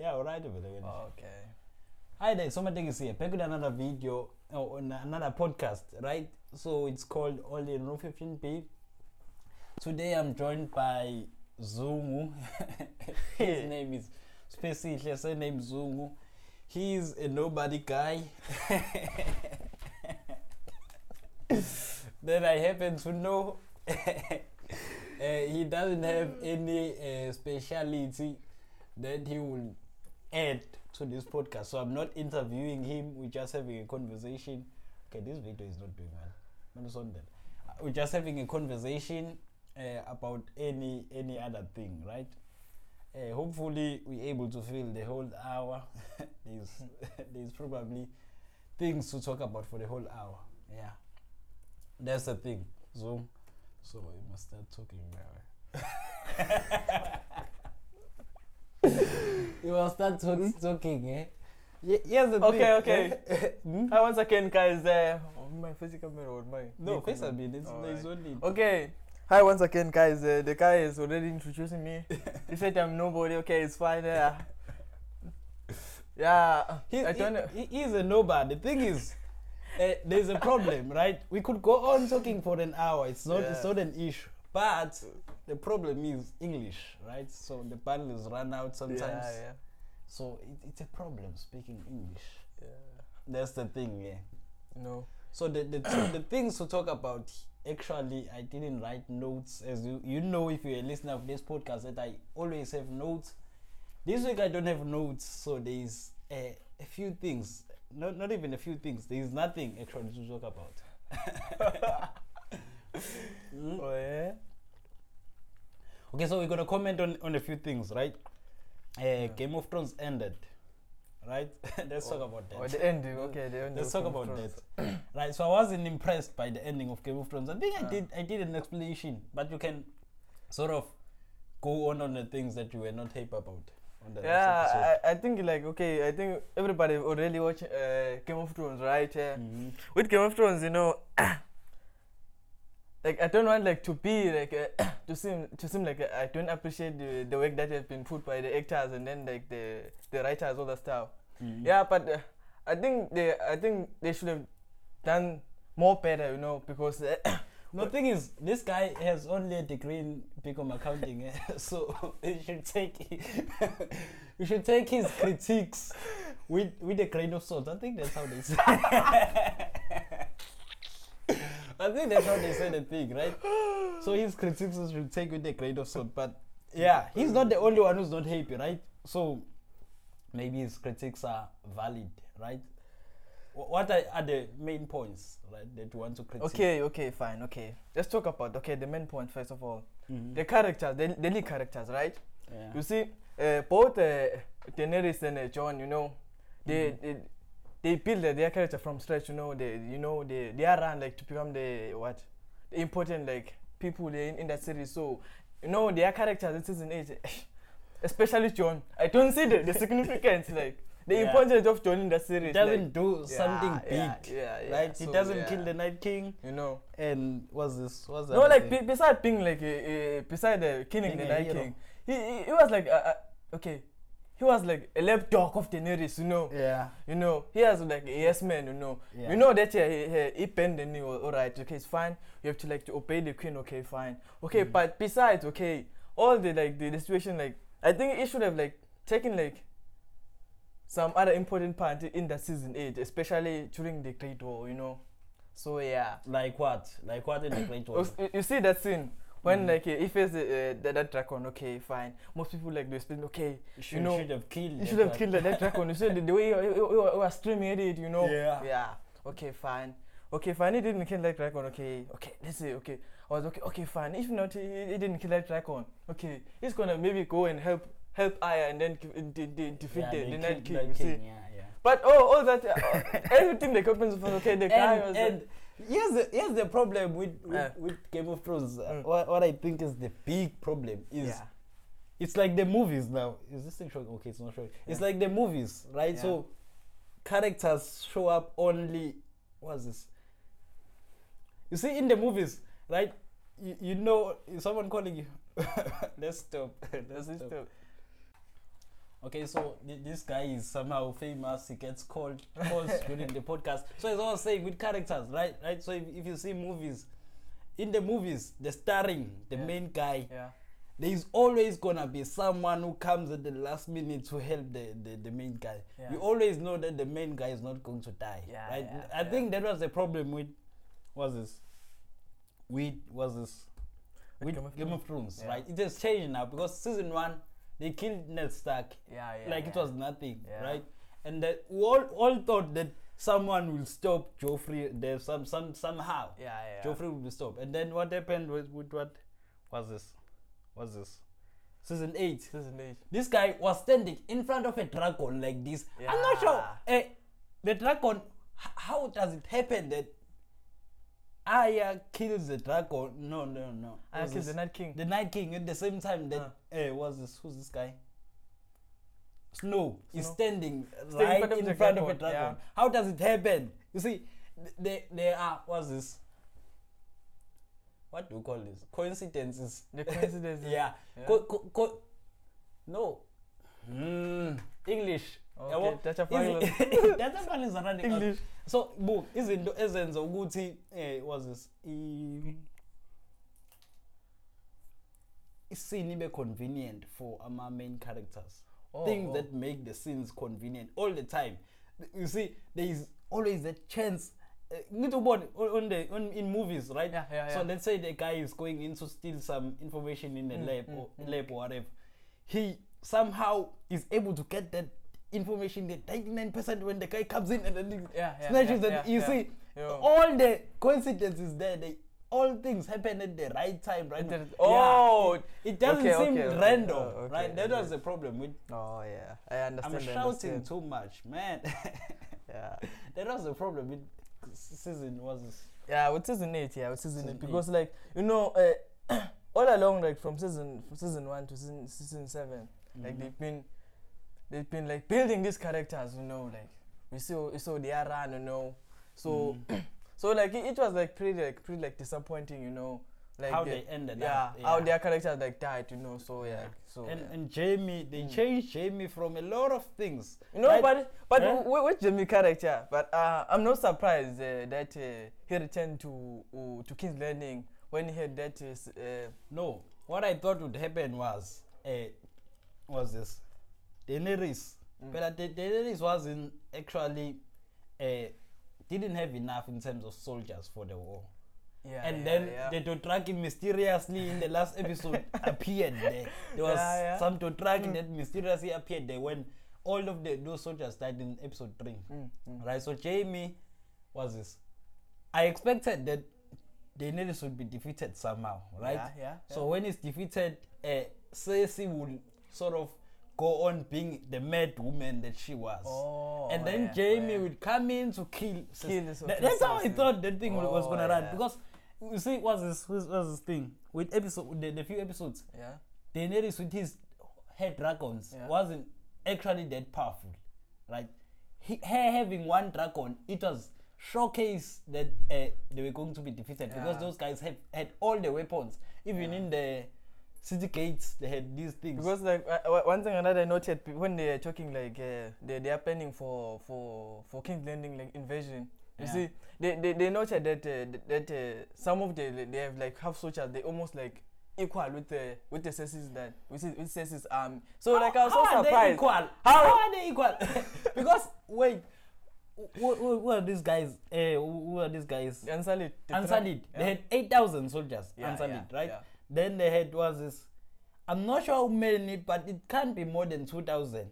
Yeah, alright over there. Okay. Hi there, here. Back with another video or on another podcast, right? So it's called All in Room 15B. Today I'm joined by Zungu. His name is Spesihle, surname Zungu. He's a nobody guy. then I happen to know uh, he doesn't have any uh, speciality that he will add to this podcast. So I'm not interviewing him. We're just having a conversation. Okay, this video is not doing well. Not on that. We're just having a conversation uh, about any any other thing, right? Uh, hopefully, we're able to fill the whole hour. there's there's probably things to talk about for the whole hour. Yeah, that's the thing. So, so we must start talking now. you must start talk, talking, eh? Ye- Here's the Okay, thing. okay. eh? Hmm? Hi once again, guys. Uh, oh, my physical mirror or my No, face mirror? mean, it's, there's only. Okay. Hi once again, guys. Uh, the guy is already introducing me. he said I'm nobody. Okay, it's fine. Yeah. Yeah. He, I don't know. he, a nobody. The thing is, uh, there's a problem, right? We could go on talking for an hour. It's not. It's Yeah. not an issue. But the problem is English, right? So the bundles run out sometimes. Yeah, yeah. So it, it's a problem speaking English. yeah. That's the thing, yeah. No. So the the, the things to talk about actually I didn't write notes as you you know if you're a listener of this podcast that I always have notes. This week I don't have notes, so there's a, a few things. Not not even a few things. There's nothing actually to talk about. Mm. Oh yeah. Okay, so we're gonna comment on, on a few things, right? Uh, Game of Thrones ended, right? Let's talk about that. Oh, the ending. Okay, the ending. Let's talk about Thrones. that. right. So I wasn't impressed by the ending of Game of Thrones. I think I Ah. did. I did an explanation, but you can sort of go on on the things that you were not happy about on the last Yeah, I, I think like okay, I think everybody already watch uh, Game of Thrones, right? Yeah. Mhm. With Game of Thrones, you know, like I don't want like to be like uh, to seem to seem like I don't appreciate the, the work that has been put by the actors and then like the the writers all that stuff. Mhm. Yeah, but uh, I think they I think they should have done more better, you know, because uh, The thing is, this guy has only a degree in become accounting, eh? so you should take you should take his critiques with with a grain of salt. I think that's how they say. I think that's how they say the thing, right? So his critiques you should take with a grain of salt. But yeah, he's not the only one who's not happy, right? So maybe his critics are valid, right? What are, are the main points, right, that you want to critique? okay, okay, fine, okay. Let's talk about okay the main point first of all. Mhm. The characters, the, the lead characters, right? Yeah. You see, uh, both uh, Daenerys and uh, Jon, you know, they, Mhm. they they build uh, their character from scratch. You know, they you know they they are run like to become the what the important like people in, in that series. So you know their characters in season eight, especially Jon. I don't see the, the significance like the Yeah. importance of Jon in that series. He doesn't like, do something yeah, big, yeah, yeah. he So, doesn't yeah. kill the Night King, you know. and what's this? What's that? No, like be, beside being like uh, uh, beside the killing the Night hero. King, he, he he was like uh, uh, okay, he was like a lapdog of Daenerys, you know. yeah, You know, he has like a yes man, you know. Yeah. You know that yeah, he, he, he bend the knee, all right, okay, it's fine. You have to like to obey the queen, okay, fine. Okay, Mm. but besides, okay, all the like the, the situation, like I think he should have like taken like some other important part in that season eight, especially during the Great War, you know. So yeah. like what? Like what in the Great War? You see that scene when Mhm. like uh, he faced uh, that, that dragon okay fine. Most people like they explain okay You should, you know should have killed. you should have killed that, that dragon you see the, the way he, he, he was screaming it you know. Yeah. yeah. Okay fine. Okay fine. He didn't kill that dragon okay okay let's say okay. I was okay okay fine. If not he, he didn't kill that dragon okay. He's gonna maybe go and help help Arya and then de- de- defeat Yeah, the, the Night King you see? Yeah, yeah. but oh all that uh, everything that happens was okay the guy was and here's the here's the problem with with, Yeah. with Game of Thrones. Uh, Mm. what, what I think is the big problem is yeah it's like the movies now. Is this thing showing? Okay, it's not showing. It's like the movies, right? Yeah. So characters show up only. What's this? You see in the movies, right? You, you know, someone calling you. Let's stop. Let's Let's stop. stop. Okay, so th- this guy is somehow famous. He gets called calls during the podcast. So as I was saying, with characters, right? Right. So if, if you see movies, in the movies, the starring, the Yeah. main guy, Yeah. there is always gonna be someone who comes at the last minute to help the, the, the main guy. Yeah. You always know that the main guy is not going to die. Yeah, right? I think that was the problem with was this with was this with Game of Game of Thrones, right? It has changed now because season one they killed Ned Stark Yeah, yeah. like it was nothing, Yeah. right? And that we all, all thought that someone will stop Joffrey there some some somehow. Yeah, yeah. Joffrey will be stopped. And then what happened with, with what was this? Was this? Season eight. Season eight. This guy was standing in front of a dragon like this. Yeah. I'm not sure. Eh, the dragon. How does it happen that Arya kills the dragon? No, no, no. I Was killed the Night King. the Night King at the same time that Uh. eh, was this who's this guy? Snow is standing right in front of in the front of a dragon, yeah. How does it happen? You see, th- there there are what's this? What do you call this? Coincidences. The coincidences. yeah. Yeah. Co- co- co- no. Mm, English. Okay, Yabo? Dutch of Dutch of is running. English. so bu izinto ezenza ukuthi eh was this i iscene ibe convenient for ama main characters Oh, things oh. that make the scenes convenient all the time you see there is always a chance need to on, on the on in movies right Yeah, yeah, yeah. so let's say the guy is going in to steal some information in the Mm, lab mm, or mm. lab or whatever he somehow is able to get that information the 99% when the guy comes in and then Yeah, yeah, snatches yeah, it yeah, you see all the coincidences there they all things happen at the right time right? At the- Yeah, oh, it, it doesn't okay, seem okay, random Oh, okay, right? That was the problem with Oh yeah, I understand. i'm shouting understand. too much man. Yeah. that was the problem with season was Yeah, with season eight, yeah, with season, Season eight, because like you know, uh, all along, like from season from season one to season, season 7 like Mhm. they've been, they've been like building these characters, you know, like we saw we saw the run, you know, so Mhm. so like it, it was like pretty like pretty like disappointing, you know, like how the- they ended yeah, up how their characters like died, you know, so yeah, Yeah. so and, yeah. and Jaime, they Mm. changed Jaime from a lot of things. You know, Right? but but Yeah. w- with Jimmy character, but uh, I'm not surprised uh, that uh, he returned to uh, to King's Landing when he had that. Uh, uh, No, what I thought would happen was, uh, was this, Daenerys. Mm. But Da- Daenerys wasn't actually, uh, didn't have enough in terms of soldiers for the war. yeah, and yeah, then yeah. the Dothraki mysteriously in the last episode appeared there. There was Yeah, yeah. some Dothraki Mm. that mysteriously appeared there when all of the those soldiers died in episode three. Mm, mm. Right, so Jaime was this. I expected that Daenerys would be defeated somehow, right? Yeah, yeah. So when he's defeated, uh, Cersei will sort of go on being the mad woman that she was. oh, and then yeah, Jaime yeah. would come in to kill. Kill the That- that's how I thought that thing was Oh, gonna run because you see what's this what's, this thing with episode the, the few episodes Yeah. Daenerys with his head dragons Yeah. wasn't actually that powerful, right? He, her having one dragon, it was showcase that uh, they were going to be defeated because those guys have had all the weapons, even Yeah. in the city gates they had these things. Because like uh, one thing another I noted when they are talking like uh, they they are planning for for for King's Landing like invasion. You Yeah. see, they they, they noted that uh, that uh, some of the they have like half soldiers they almost like equal with the with the Cersei's that with with Cersei's army. So like I was how so are they equal? How, How- are they equal? because wait, who, who, who are these guys? Uh, who, are these guys? Unsullied. the yeah. They had eight thousand soldiers. Yeah, unsullied, yeah, right? Then they had was this. I'm not sure how many, but it can't be more than two thousand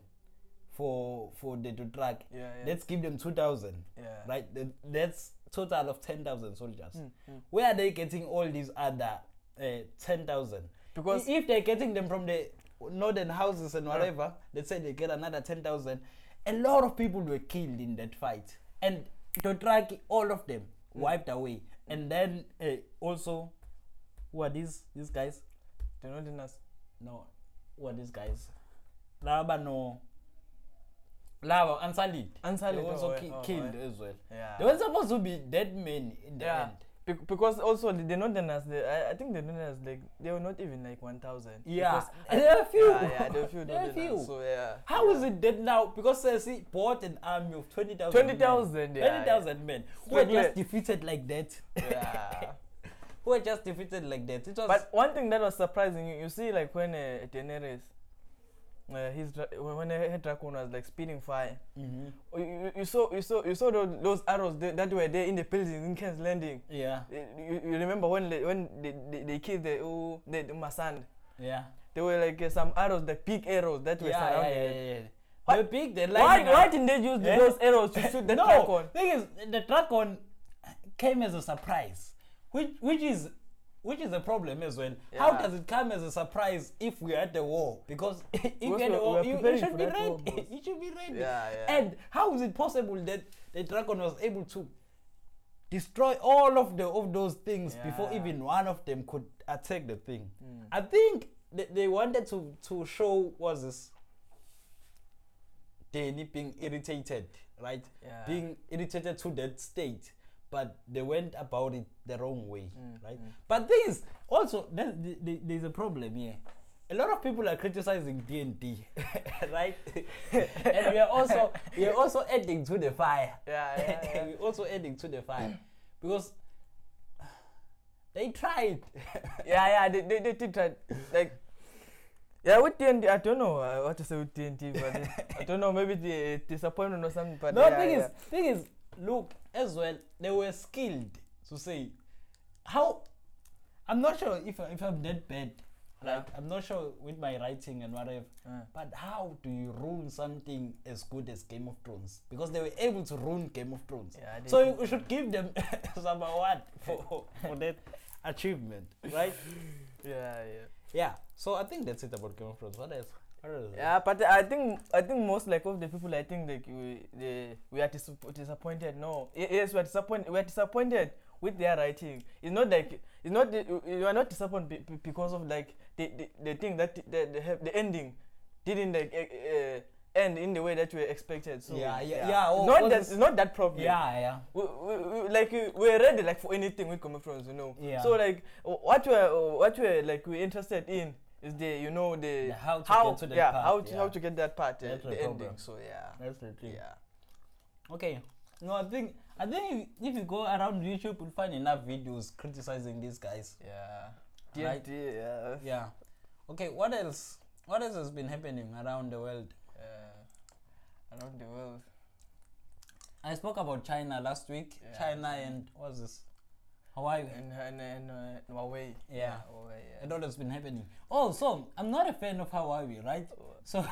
for for the Dothraki. Yeah, yeah. Let's give them two thousand, yeah. right? Th- That's total of ten thousand soldiers. Mm, mm. Where are they getting all these other uh, ten thousand? Because if they're getting them from the northern houses and whatever, let's say they get another 10,000, a lot of people were killed in that fight. And Dothraki all of them wiped away. And then uh, also, who are these these guys? They not the Northerners. No, who are these guys? Laba no. Lava, Unsullied. Unsullied, They also oh, ki- oh, killed oh, as well. Yeah. They were supposed to be dead men in the Yeah. end. Bec- because also the, the northerners, they, I, I think the northerners like they were not even like one thousand. Yeah, and there are a few. Yeah, yeah, there are few. There are few. So yeah. How is it dead now? Because uh, see, bought an army of 20,000 Twenty men. thousand. Yeah. 20,000 men who were just defeated like that. Yeah. who were just defeated like that. It was. But one thing that was surprising, you, you see, like when uh, Daenerys, uh, his dra- when her head dragon was like spitting fire, Mhm. you, you, saw you saw you saw those, those arrows that, that were there in the building in King's Landing. Yeah, You, you- remember when they, when they, they, they killed the oh, the, the Masand? yeah. There were like uh, some arrows, like big arrows that were Yeah, yeah, surrounding yeah, it. yeah, yeah. What- They're big, they're Why, why didn't they use the- Eh? those arrows to shoot the no, dragon? thing is, the dragon came as a surprise, which which is which is a problem as well. How does it come as a surprise if we're at the war? Because if you're at the war, you, you should be ready. you should be ready. Yeah, yeah. And how is it possible that the dragon was able to destroy all of the of those things before even one of them could attack the thing? Mm. I think they, they wanted to to show was this Dany being irritated, right? Yeah. Being irritated to that state, but they went about it the wrong way, Mm, right? mm. But thing is, also there- there- there's a problem here. A lot of people are criticizing D and D, right? and we are also we are also adding to the fire. Yeah, yeah, yeah. we're also adding to the fire because they tried. yeah, yeah, they, they, they did try, like, yeah, with TNT, I don't know uh, what to say with TNT, but I don't know, maybe the disappointment or something, but no, yeah, thing yeah. is, thing is, look as well. They were skilled to say how. I'm not sure if if I'm that bad. Like. I'm not sure with my writing and whatever. Uh, But how do you ruin something as good as Game of Thrones? Because they were able to ruin Game of Thrones. Yeah, so did. we should give them some award for for that achievement, right? yeah, yeah. Yeah. So I think that's it about Game of Thrones. What else? What else? Yeah, but I think I think most like of the people I think like we they we are disapp- disappointed. No, yes, we are disappointed. We are disappointed with their writing. It's not like it's not the, you- you are not disappointed be- be- because of like the the, the thing that the the, have, the ending didn't like uh, end in the way that we expected. So Yeah, yeah, yeah, oh, not all that this- it's not that problem. Yeah, yeah. we, we, we, like we, we're ready like for anything with Game of Thrones, you know. Yeah. So like what we're what we're like we're interested in is the you know the, The how to how get to that yeah part, how to yeah. how to get that part uh, the the ending. So yeah, That's the thing. yeah. Okay. No, I think I think if you go around YouTube, you'll find enough videos criticizing these guys. Yeah. Right. TNT, yeah. Yeah. Okay. What else? What else has been happening around the world? Uh, around the world. I spoke about China last week. Yeah. China and what's this? Hawaii. And and and uh, Huawei. Yeah. Yeah. And all that's been happening. Oh, so I'm not a fan of Hawaii, right? So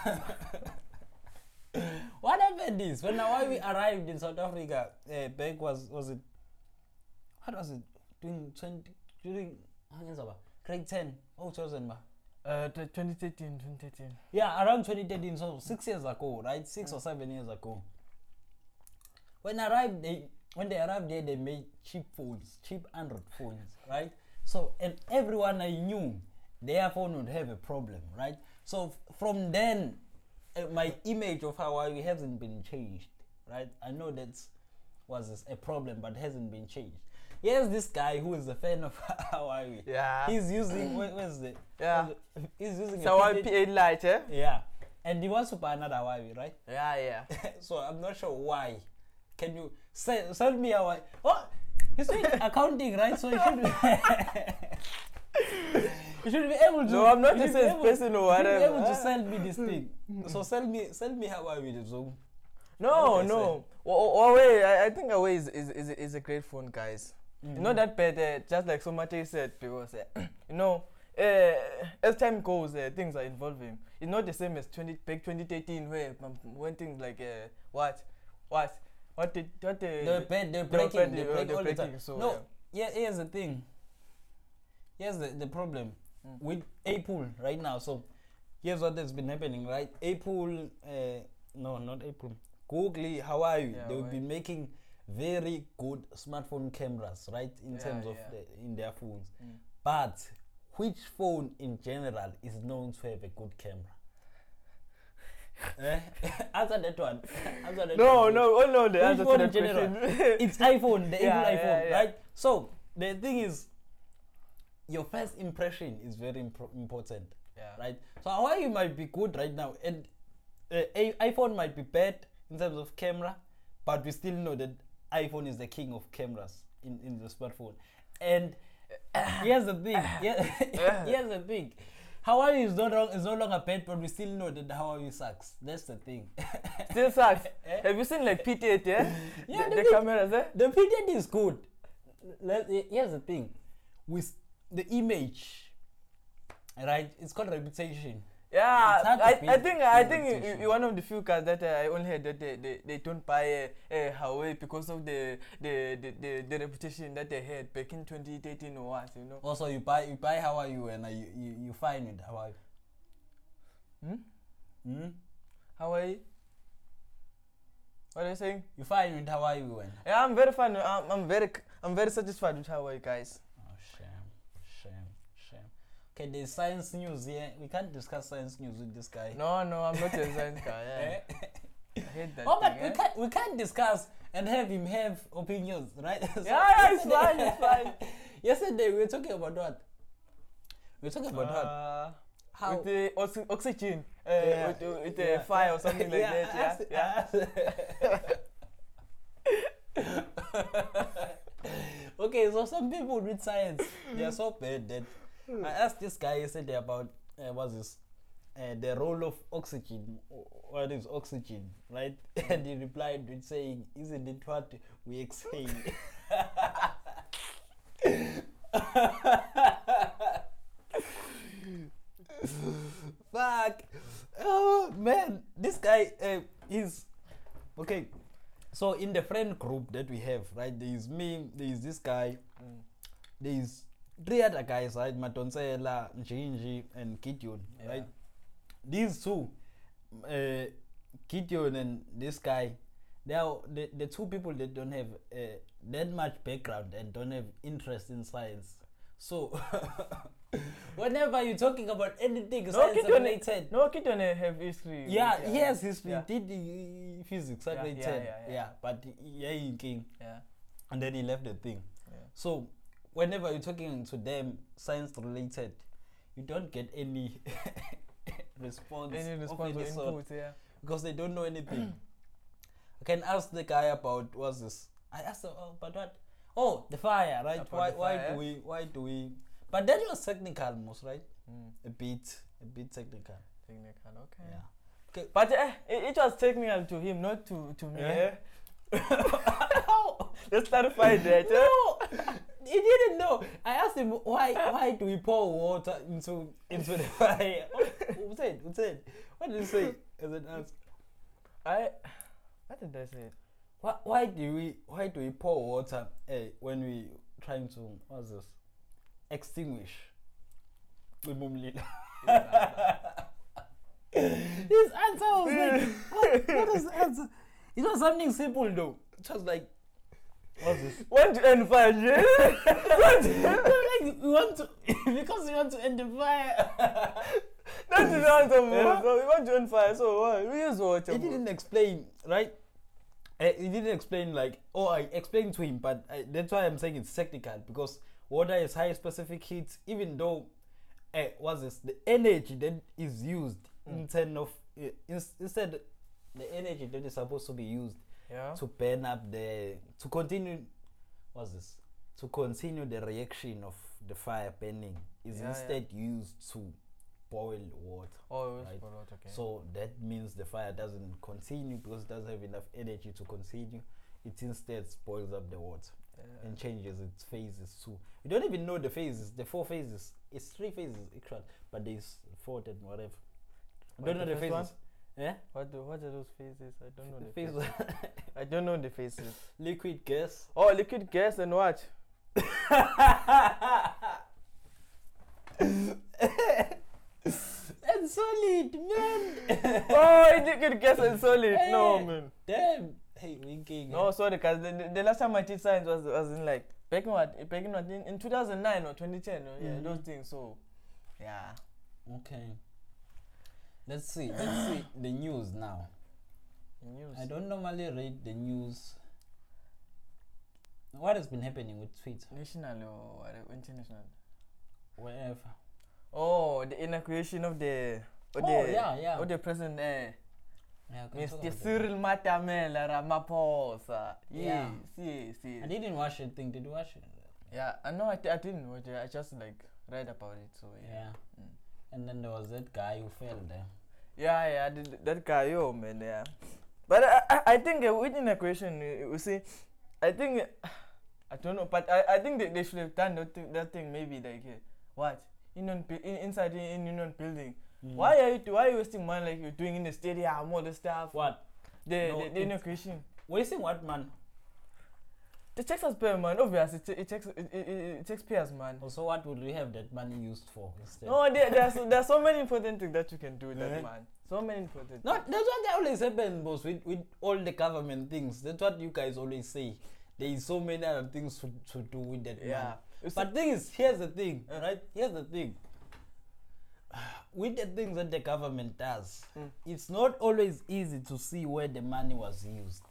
what happened is when Hawaii arrived in South Africa, uh, back was was it what was it during twenty during grade ten, oh thousand ba. Uh, t- 2013, 2013. Yeah, around 2013, so six years ago, right? Six or seven years ago. When arrived, they when they arrived there, they made cheap phones, cheap Android phones, right? So and everyone I knew, their phone would have a problem, right? So f- from then, uh, my image of Hawaii hasn't been changed, right? I know that was a problem, but hasn't been changed. Here's this guy who is a fan of Hawaii. Yeah. He's using where, where's the Yeah. where's the- he's using So a P8 P8 eh? yeah, and he wants to buy another Huawei, right? Yeah, yeah. so I'm not sure why. Can you sell, sell me a Huawei? Oh, he's doing accounting, right? So he should be, you should be able to. No, I'm not you a be able- salesperson you should be able to sell me this thing. so sell me, sell me Huawei. So No, What did I no. Wa- Huawei, I, I think Huawei is, is, is, is a great phone, guys. Mm-hmm. Not that bad, uh, just like Somate said, because, uh, you know, uh, as time goes, uh, things are evolving. It's not the same as 20, back 2013, where um, when things like, uh, what, what, what did, what the, they're, bad, they're they were breaking, bad, they they were- break they were all the time. so, no, yeah. Here's the thing. Here's the, the problem Mm. with Apple right now. So here's what has been happening, right? Apple, uh, no, not Apple. Google, Hawaii, Yeah, they will Hawaii. be making very good smartphone cameras, right? In Yeah, terms of yeah. the, in their phones. Mm. But which phone in general is known to have a good camera? Eh? Answer that one. Answer that No, one. no, oh no, the answer to that general? question. it's iPhone, the Yeah, Apple yeah, iPhone, yeah. right? So the thing is, your first impression is very impro- important, Yeah. right? So Hawaii might be good right now, and uh, a- iPhone might be bad in terms of camera, but we still know that iPhone is the king of cameras in, in the smartphone. And here's the thing. Yeah, here's the thing. Hawaii is no, wrong, is no longer bad, but we still know that Hawaii sucks. That's the thing. Still sucks. Eh? Have you seen like P8, yeah? Yeah, the, the the cameras, eh? the P10 is good. Let, here's the thing. With the image, right? It's called reputation. Yeah, It's hard to I, I think I think you, one of the few cars that uh, I only heard that they, they, they don't buy uh, uh, Huawei because of the the, the, the the reputation that they had back in 2013 or what, you know. Also, you buy you buy Hawaii and uh, you, you you fine with Hawaii. Hmm? Hmm? Huawei. What are you saying? You fine with Hawaii when? Yeah, I'm very fine. I'm, I'm very I'm very satisfied with Huawei, guys. Okay, there's science news here. We can't discuss science news with this guy. No, no, I'm not a science guy. Eh? Yeah. I hate that. oh, but thing, we eh? can't we can't discuss and have him have opinions, right? So Yeah, yeah, it's fine, it's fine. yesterday we were talking about what? We were talking about what? Uh, How? with the oxy- oxygen, uh, Yeah, with, the- with the fire or something like Yeah, that. Yeah, yeah. Okay, so some people read science they are so bad that I asked this guy yesterday about uh, what's this uh, the role of oxygen. What is oxygen, right? And he replied with saying, "Isn't it what we exhale?" Fuck. Oh man, this guy uh, is okay. So in the friend group that we have, right? There is me, there is this guy, Mm. there is three other guys, right? Matonsela, Njinji, and Gideon, Yeah. right? These two, uh, Gideon and this guy, they are the, the two people that don't have uh, that much background and don't have interest in science. So whenever you're talking about anything No, science Gideon, related, no, kid don't have history. yeah, with, he has history, Yeah. did uh, physics at Yeah, yeah, 10. yeah, Yeah, yeah. but yeah, he came yeah. and then he left the thing. Yeah. So whenever you're talking to them science related, you don't get any response, Any response or any sort input? Yeah. because they don't know anything. I can ask the guy about what's this. I asked him oh, about what? Oh, the fire, right? About Why? Why do we? Why do we? But that was technical, most right? Mm. A bit, a bit technical. Technical, okay. Yeah. But uh, it, it was technical to him, not to, to me. Yeah. eh? Let's clarify that. eh? No, he didn't know. I asked him why. Why do we pour water into into the fire? Who said? Who said? What did he say? As an answer. I, what did I say? Why, why do we why do we pour water eh, when we trying to what's this extinguish? His answer was like what, what the answer? It was something simple though. It was like what's this? Want to end fire, yeah? like we want to because we want to end the fire. That's the answer, Yeah. yeah. So we want to end fire, so what? We use water. he didn't explain, right? Uh, he didn't explain like, oh, I explained to him, but I, that's why I'm saying it's technical because water is high specific heat, even though, uh, what's this? The energy that is used Mm. instead of uh, ins- instead the energy that is supposed to be used Yeah. to burn up the to continue, what's this? To continue the reaction of the fire burning is Yeah, yeah. instead used to boil water. Oh, Right. for water, okay. So that means the fire doesn't continue because it doesn't have enough energy to continue. It instead spoils up the water yeah. and changes its phases too. You don't even know the phases, the four phases. It's three phases actually, but there's four and whatever. Don't know the the first one? Yeah? What, do, what are those phases? I don't know the Phase phases. I don't know the phases. liquid gas. Oh, liquid gas and what? and solid, man. oh, liquid gas and solid. No, eh, man. Damn. Hey, winking. No, sorry, because the, the, the last time I did science was, was in like, back in what? Back in what? In, in 2009 or 2010. Or, yeah, mm-hmm. those things. So, yeah. Okay. Let's see. Let's see the news now. News. I don't normally read the news what has been happening with Twitter? national or international. Wherever. Oh, the inauguration of the. Of Oh, the, yeah, yeah. Of the president, eh, Yeah, we can talk Mr. Cyril Matamela Ramaphosa. Yeah. Yes, yes, yes. I didn't watch the thing. Did you watch it? Yeah, I know. I, I didn't watch it. I just like read about it. So yeah. Yeah. Mm. And then there was that guy who fell there. Yeah, yeah, the, that guy, yo, man, yeah. But I, I, I think uh, with inauguration, uh, you see, I think, uh, I don't know, but I, I think they, they should have done that thing, that thing maybe like, uh, what? Union, in, inside in, in Union building. Mm. Why are you why are you wasting money like you're doing in the stadium, all the stuff? What? The, No, the, the inauguration. Wasting what, man? The taxes pay, man. Obviously, it, it takes it, it, it, it takes payers, man. Also, what would we have that money used for instead? No, there, there's there's so many important things that you can do with that, man. So many important. No, that's what they always happens, boss, with, with all the government things. That's what you guys always say. There is so many other things to, to do with that Yeah. money. But thing is, here's the thing, Uh. right? Here's the thing. With the things that the government does, Mm. it's not always easy to see where the money was used,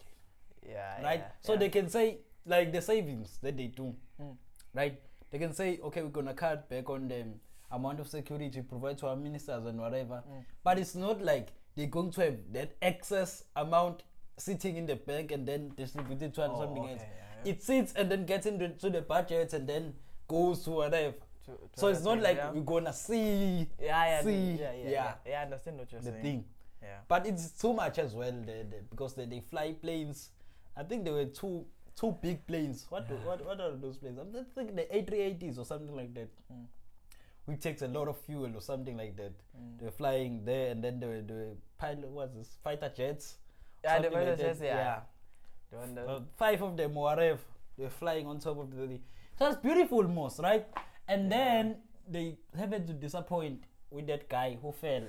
yeah, right? yeah, so yeah. they can say, like the savings that they do, Mm. right? They can say, okay, we're gonna cut back on the amount of security provided to our ministers and whatever. Mm. But it's not like they're going to have that excess amount sitting in the bank and then distributed to Oh, something okay, else. yeah, yeah. It sits and then gets into to the budget and then goes to whatever. To- to So it's not things, like yeah. we're gonna see yeah, yeah, see, yeah, yeah, yeah. I understand what you're the saying. thing. Yeah. But it's too much as well the, the, because they, they fly planes. I think there were two two big planes. What do- what what are those planes? I'm thinking the A380s or something like that. Mm. Which takes a lot of fuel or something like that. Mm. They're flying there and then they were, they were pilot what's this fighter jets. Yeah, the something like fighter that. jets, yeah. The that- Uh, five of them or whatever. They're flying on top of the thing. So it's beautiful most, right? And then they happened to disappoint with that guy who fell.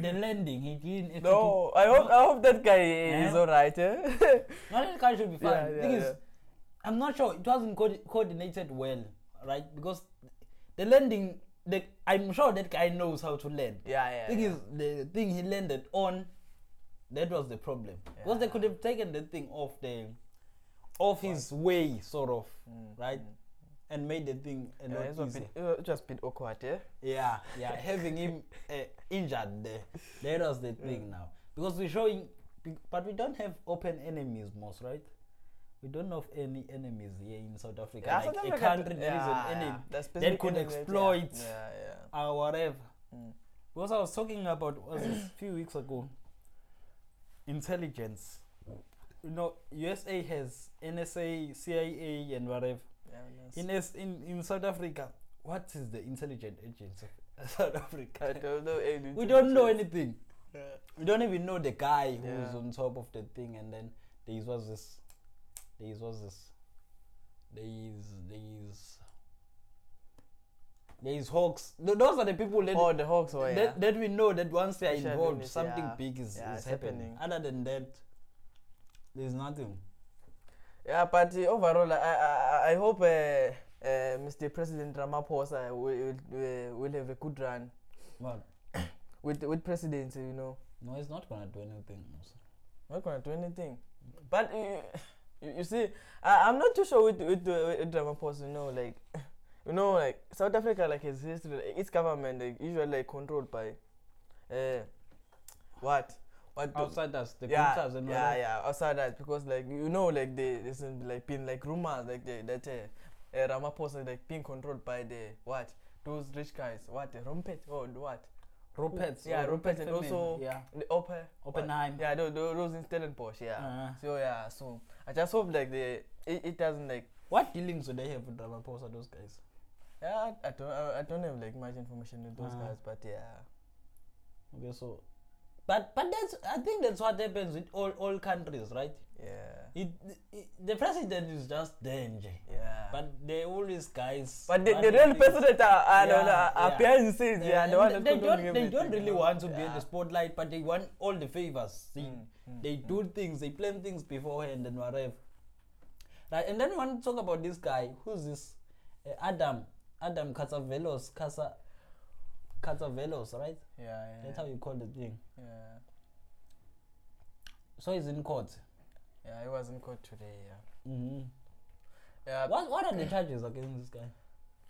The landing, he didn't no, I hope I hope that guy is alright. Eh? No, that guy should be fine. Yeah, yeah, thing is. I'm not sure it wasn't co- coordinated well, right? Because the landing, the I'm sure that guy knows how to land. yeah, yeah. thing yeah. is, the thing he landed on, that was the problem. Because they could have taken the thing off the, off his way, sort of, Mm, right, mm. And made the thing a Yeah, lot was a easier. bit, it was a bit awkward, eh? Yeah, yeah, having him uh, injured there, that was the thing now. Because we're showing, but we don't have open enemies, most right? We don't have any enemies here in South Africa, Yeah, like South a Africa country d- that is yeah, an enemy that could yeah. exploit Yeah, yeah. or whatever. Mm. Because I was talking about was a few weeks ago. Intelligence. You know, USA has NSA, CIA, and whatever. Yeah. In S- in in South Africa, what is the intelligence agency of South Africa? I don't know any we don't know anything. Yeah. We don't even know the guy who's Yeah. on top of the thing, and then there is what's this? There is what's this? There is there is there is hawks. Th- Those are the people that Oh, the Hawks oh, were, yeah. that, that we know that once they are involved, something yeah. big is, Yeah, is happening. happening. Other than that, there's nothing. Yeah, but uh, overall, I, I, I- hope uh, uh, Mr. President Ramaphosa will, will, will have a good run Well, with with presidency, you know. no, it's not gonna do anything. also. Not gonna do anything. But uh, you, you see, I, I'm not too sure with with, uh, with Ramaphosa. You know, like you know, like South Africa, like his history, its government, like usually like controlled by uh, what do- Outside us, the yeah, Guptas and yeah, yeah. Outside that, because like you know, like they there's been, like been like rumors like they, that uh, uh, Ramaphosa like being controlled by the what those rich guys, what the Rumpet or what Rupert, yeah, oh, Rupert and also yeah, the Opper Oppenheim. yeah, those, those in Stellenbosch, yeah. Uh, So yeah, so I just hope like the it, it doesn't like what dealings do they have with Ramaphosa? Those guys. yeah I, I don't I, I don't have like much information with those Ah. guys, but yeah. Okay, so, but but that's I think that's what happens with all all countries, right? Yeah. It, it the president is just danger, Yeah. but they always guys. But the, the real president are, are, Yeah, are, are yeah. behind yeah, the one they, they don't they don't really want to be in the spotlight, but they want all the favors. See, Mm, mm, they mm. do things, they plan things beforehand and whatever. Right, and then we want to talk about this guy. Who's this? Uh, Adam. Adam Catzavelos. Kasa. Catzavelos, right? Yeah, yeah. That's how you call the thing. yeah. So he's in court. Yeah, he was in court today, yeah. Mm-hmm. Yeah. What what are the charges against this guy?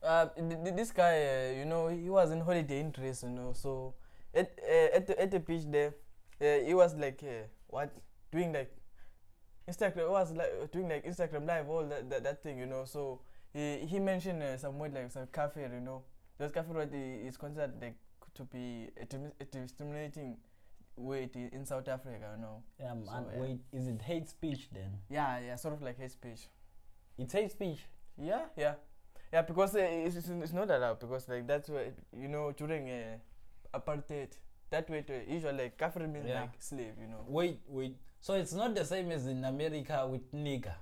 Uh, th- th- this guy, uh, you know, he was in holiday interest, you know. So at uh, at the at the beach there, uh, he was like uh, what doing like Instagram was like doing like Instagram live all that that, that thing, you know. So he he mentioned uh, some word like some kafir, you know. Kafir what i- is considered like to be a, a discriminating weight in South Africa, you know. Um, So, and yeah. wait, is it hate speech then? Yeah, yeah, sort of like hate speech. It's hate speech. Yeah, yeah, yeah. Because uh, it's, it's, it's not allowed because like that's why you know during uh, apartheid that way to usually like kafir means Yeah. like slave, you know. Wait, wait. So it's not the same as in America with nigger.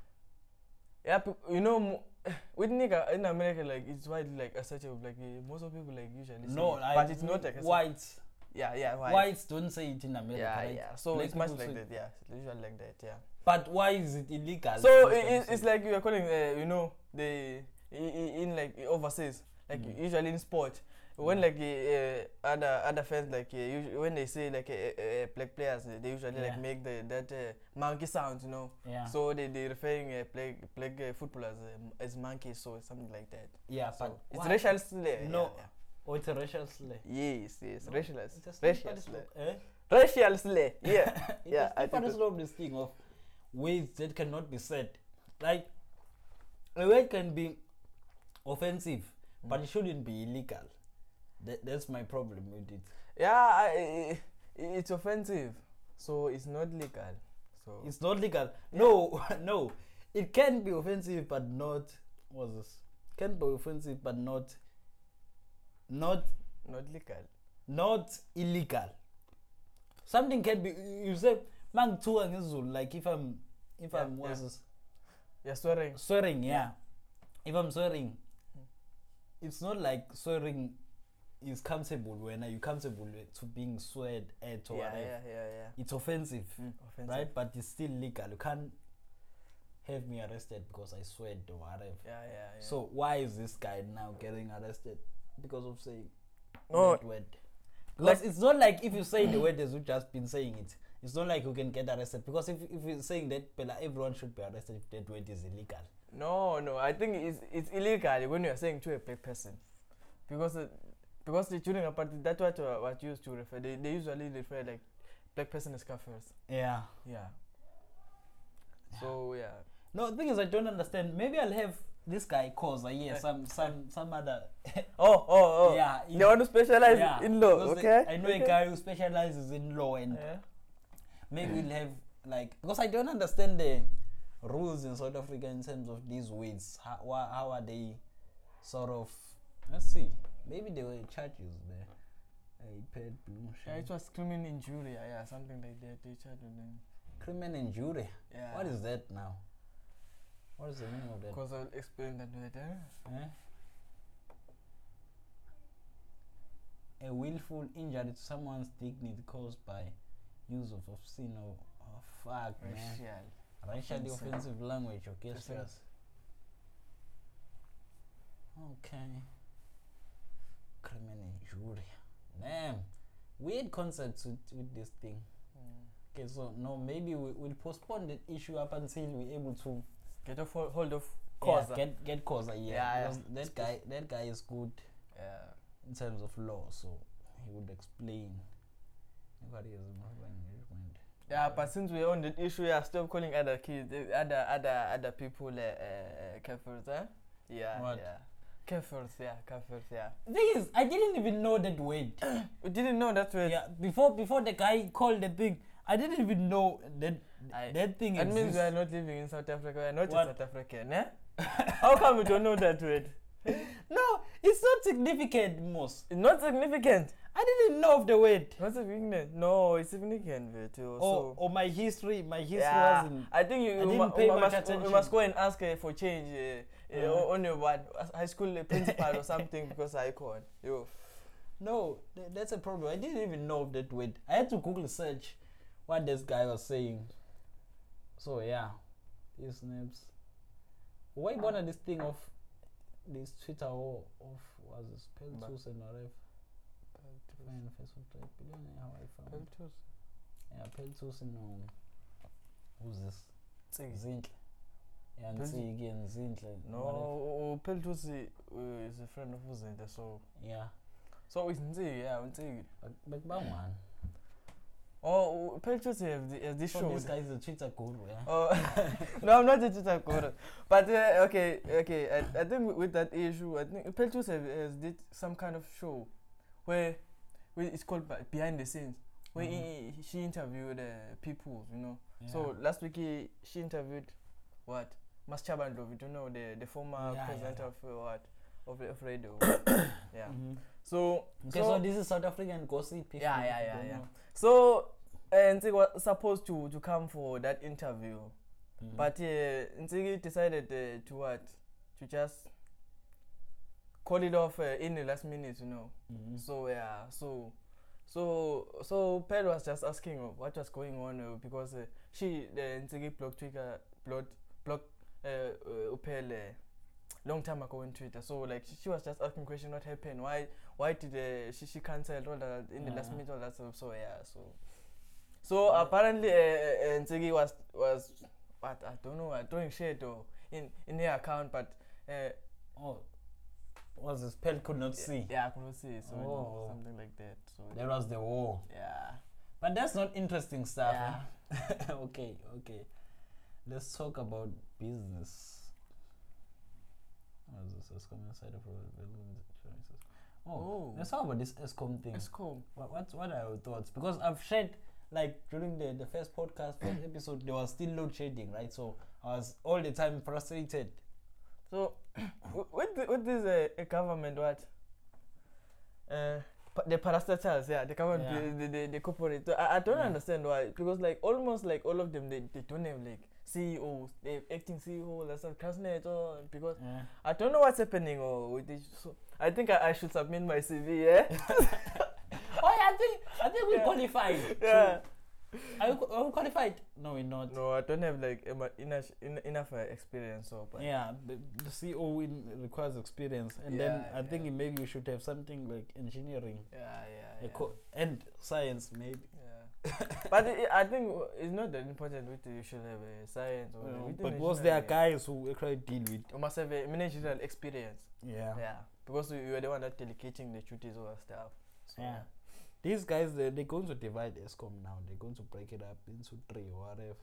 Yeah, you know with nigga in America like it's widely like accepted like uh, most of people like usually No, it, I but it's not like whites. Yeah, yeah, white. Whites don't say it in America. Yeah, right? yeah. So Black it's much like that. Yeah, it's usually like that. Yeah. But why is it illegal? So for i it's, it's like you are calling uh, you know the i- i- in like overseas like Mm. usually in sport when Mm. like uh, other other fans like uh, when they say like uh, uh, black players they usually Yeah. like make the that uh, monkey sound you know yeah. so they they referring uh, black black footballers um, as monkeys so something like that yeah, so but it's racial slur No. yeah. Oh, it's a racial slur. yes yes No, racial racial slur eh? racial slur yeah Yeah, I think slippery this thing of ways that cannot be said. Like, a word can be offensive, but Mm. it shouldn't be illegal. That, that's my problem with it. yeah I, it's offensive so it's not legal so It's not legal. No, no. It can be offensive, but not. What's this? Can be offensive, but not. Not not legal not illegal. Something can be. You say, "Man, ngizulu." Like if I'm, if Yeah, I'm what's yeah. this? you're swearing swearing. Yeah. If I'm swearing, hmm. it's not like swearing is comfortable when are you comfortable to being sweared at or yeah, whatever. yeah, yeah, yeah. It's offensive, Mm, offensive. right? But it's still legal. You can't have me arrested because I sweared or whatever. Yeah, yeah, yeah. So why is this guy now getting arrested because of saying that word? Because it's not like if you say the word as you've just been saying it. It's not like you can get arrested because if if you're saying that, everyone should be arrested if that word is illegal. no, no. I think it's it's illegal when you are saying to a black person, because uh, because the during apartheid that's what uh, what used to refer. They they usually refer like black person as kafirs. Yeah. Yeah. So yeah. No, the thing is, I don't understand. Maybe I'll have this guy cause a year, Eh. some some some other. Oh, oh, oh. yeah, They want to specialize yeah, in law. because Okay. I know okay. a guy who specializes in law, and Yeah. maybe we'll have like because I don't understand the rules in South Africa in terms of these weights. How how are they sort of? Let's see. Maybe they were charges there. I paid blue. Yeah, it was crimen injuria. Yeah, something like that. They charged them. crimen injuria. Yeah. What is that now? What is the meaning of that? Because I'll explain that later. Eh? A willful injury to someone's dignity caused by use of obscene or oh, fuck man. Racial. Racially offensive. offensive language or gestures. Okay. Crimen injuria. Damn. Weird concepts with, with this thing. Okay, so no, maybe we, we'll postpone the issue up until we're able to Get hol- hold of yeah, cause. get get Koza, yeah. Yeah, yeah. that guy that guy is good yeah. in terms of law, so he would explain what is management. Yeah, but since we're on the issue, yeah, stop calling other kids, other other other people, uh, uh, kafirs, huh? Yeah, What? yeah. Kafirs, yeah, kafirs, yeah. Thing is, I didn't even know that word. We didn't know that word. yeah, before before the guy called the thing, I didn't even know that I- that thing That means we are not living in South Africa. We are not What? in South African, eh? How come we don't know that word? no, it's not significant, most. It's not significant. I didn't know of the word. Not significant. No, it's significant. Or, so, or my history, my history yeah, wasn't. I think you, I you, didn't mu- pay you much must, attention. you must go and ask uh, for change uh, uh, Uh. on your what high school principal or something because I can't. Yo. No, th- that's a problem. I didn't even know of that word. I had to Google search what this guy was saying. So yeah, these snaps. Why bother this thing of this Twitter or of was it Ba- Peltus and whatever? Fine, Facebook type billionaire, how I found. Yeah, Peltus and um, who's this? Zinhle. Yeah, Does he- Ntsiki and Zinhle. No, Peltusi uh, is a friend of Uzinhle, so Yeah. so it's Ntsiki, yeah, Ntsiki. Bekubangwana. Oh, Peltusi has, the, has this So show. this guy is a Twitter guru, yeah. Oh, no, I'm not a Twitter guru. But uh, okay, okay. I, I think with that issue, I think Peltus has, has did some kind of show where, where it's called Behind the Scenes, where he, she interviewed uh, people, you know. So last week he, she interviewed what Masechaba Ndlovu, you know, the the former Yeah, yeah, presenter yeah. of uh, what of of radio. yeah. Mhm. So Okay, so, so, this is South African gossip. Yeah, yeah, yeah, yeah. know. so uh, Ntsiki was supposed to to come for that interview. Mhm. But uh, Ntsiki decided uh, to what? To just call it off uh, in the last minute, you know. Mhm. So yeah, so so so Pel was just asking uh, what was going on uh, because uh, she the Ntsiki blocked Twitter blocked blocked uh, uh, Upel uh, long time ago on Twitter. So like she, she was just asking question what happened, why why did uh, she she cancelled all that in the last minute all that stuff. So yeah, so so Yeah. apparently uh, uh, Ntsiki was was what I don't know uh, throwing shade or in in her account, but. Uh, Oh, was this Pel could not see. Yeah, I could see. So Oh. something like that. So There was the war. yeah. But that's not interesting stuff. Yeah. eh? okay, okay. Let's talk about business. What is this? Eskom inside of insurances. Oh, Oh. let's talk about this Eskom thing. Cool. What, what, what are your thoughts? Because I've shared, like, during the, the first podcast, first episode, there was still load shedding, right? So I was all the time frustrated. So w- with the, with this uh, uh, government what? Uh, pa- the parastatals, yeah, the government, Yeah. the, the, the, the corporate. I, I don't Yeah. understand why because like almost like all of them they, they don't have like CEOs, they have eh, acting CEO, that's not Krasnet or because Yeah. I don't know what's happening or with this. So I think I, I should submit my CV. Eh? Oh, yeah. oh, I think I think we Yeah. qualified. yeah. Are you, are we qualified? No, we're not. No, I don't have like enough enough experience. So, but Yeah, the, the CEO in, requires experience, and then Yeah, I think maybe you should have something like engineering, yeah, yeah, yeah. eco- and science, maybe. But it, I think it's not that important with you should have a science or but the was there engineering. guys who actually deal with? You must have a managerial experience. Yeah, Yeah. Because you, you are the one that delegating the duties over stuff. So, yeah. These guys, they they're going to divide Eskom now. They're going to break it up into three or whatever.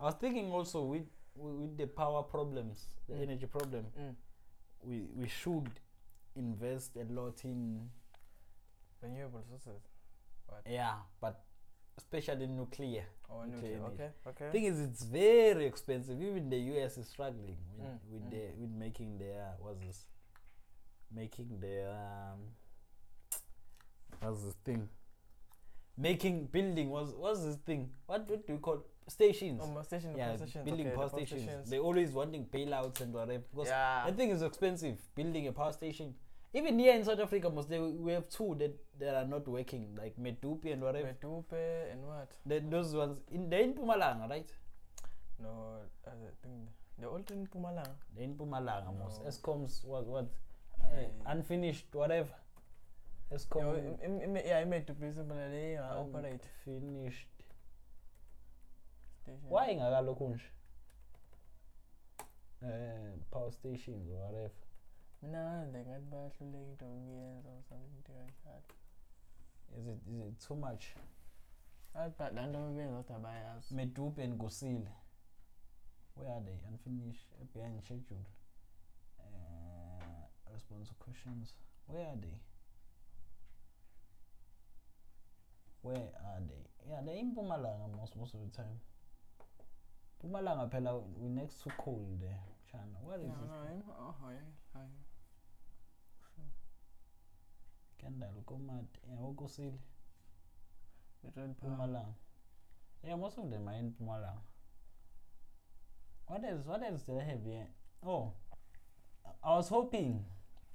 I was thinking also with with, with the power problems, the Mm. energy problem, Mm. we we should invest a lot in Renewable sources. yeah, but especially nuclear. Or Nuclear nuclear. Okay. Okay. thing is it's very expensive even the us is struggling with, Mm, with mm. the with making their what's this making their um what's this thing making building was what's this thing what, what do you call stations Oh, station, yeah stations. building okay, power the stations. stations. they always wanting bailouts and whatever because yeah. I think it's expensive building a power station even here in South Africa most they, we have two that, that are not working like Medupi and whatever Medupe and what? the, those ones in they're in Pumalanga right No, I think the old in Pumalanga. They're in Pumalanga most No. Escoms was what Aye. uh, unfinished whatever Yeah, Escom im- im- im- yeah, I made to be simple. They uh, operate finished station. why ngakalokhu nje uh, power stations or whatever mina bayahluleka into ukuyenza or something kanjalo is it is it too much? But laa nto bebenza kodwa bayazi. Medupi and Kusile where are they? Unfinished behind schedule uh, response to questions. Where are they? Where are they? Yeah they're in Mpumalanga most most of the time. Mpumalanga phela we next to coal there China. What is No, this? no, im- oh, hayi, hayi. Kendal Komati yeah power. Mpumalanga yeah most of them are in Mpumalanga what else what else did I have here oh I was hoping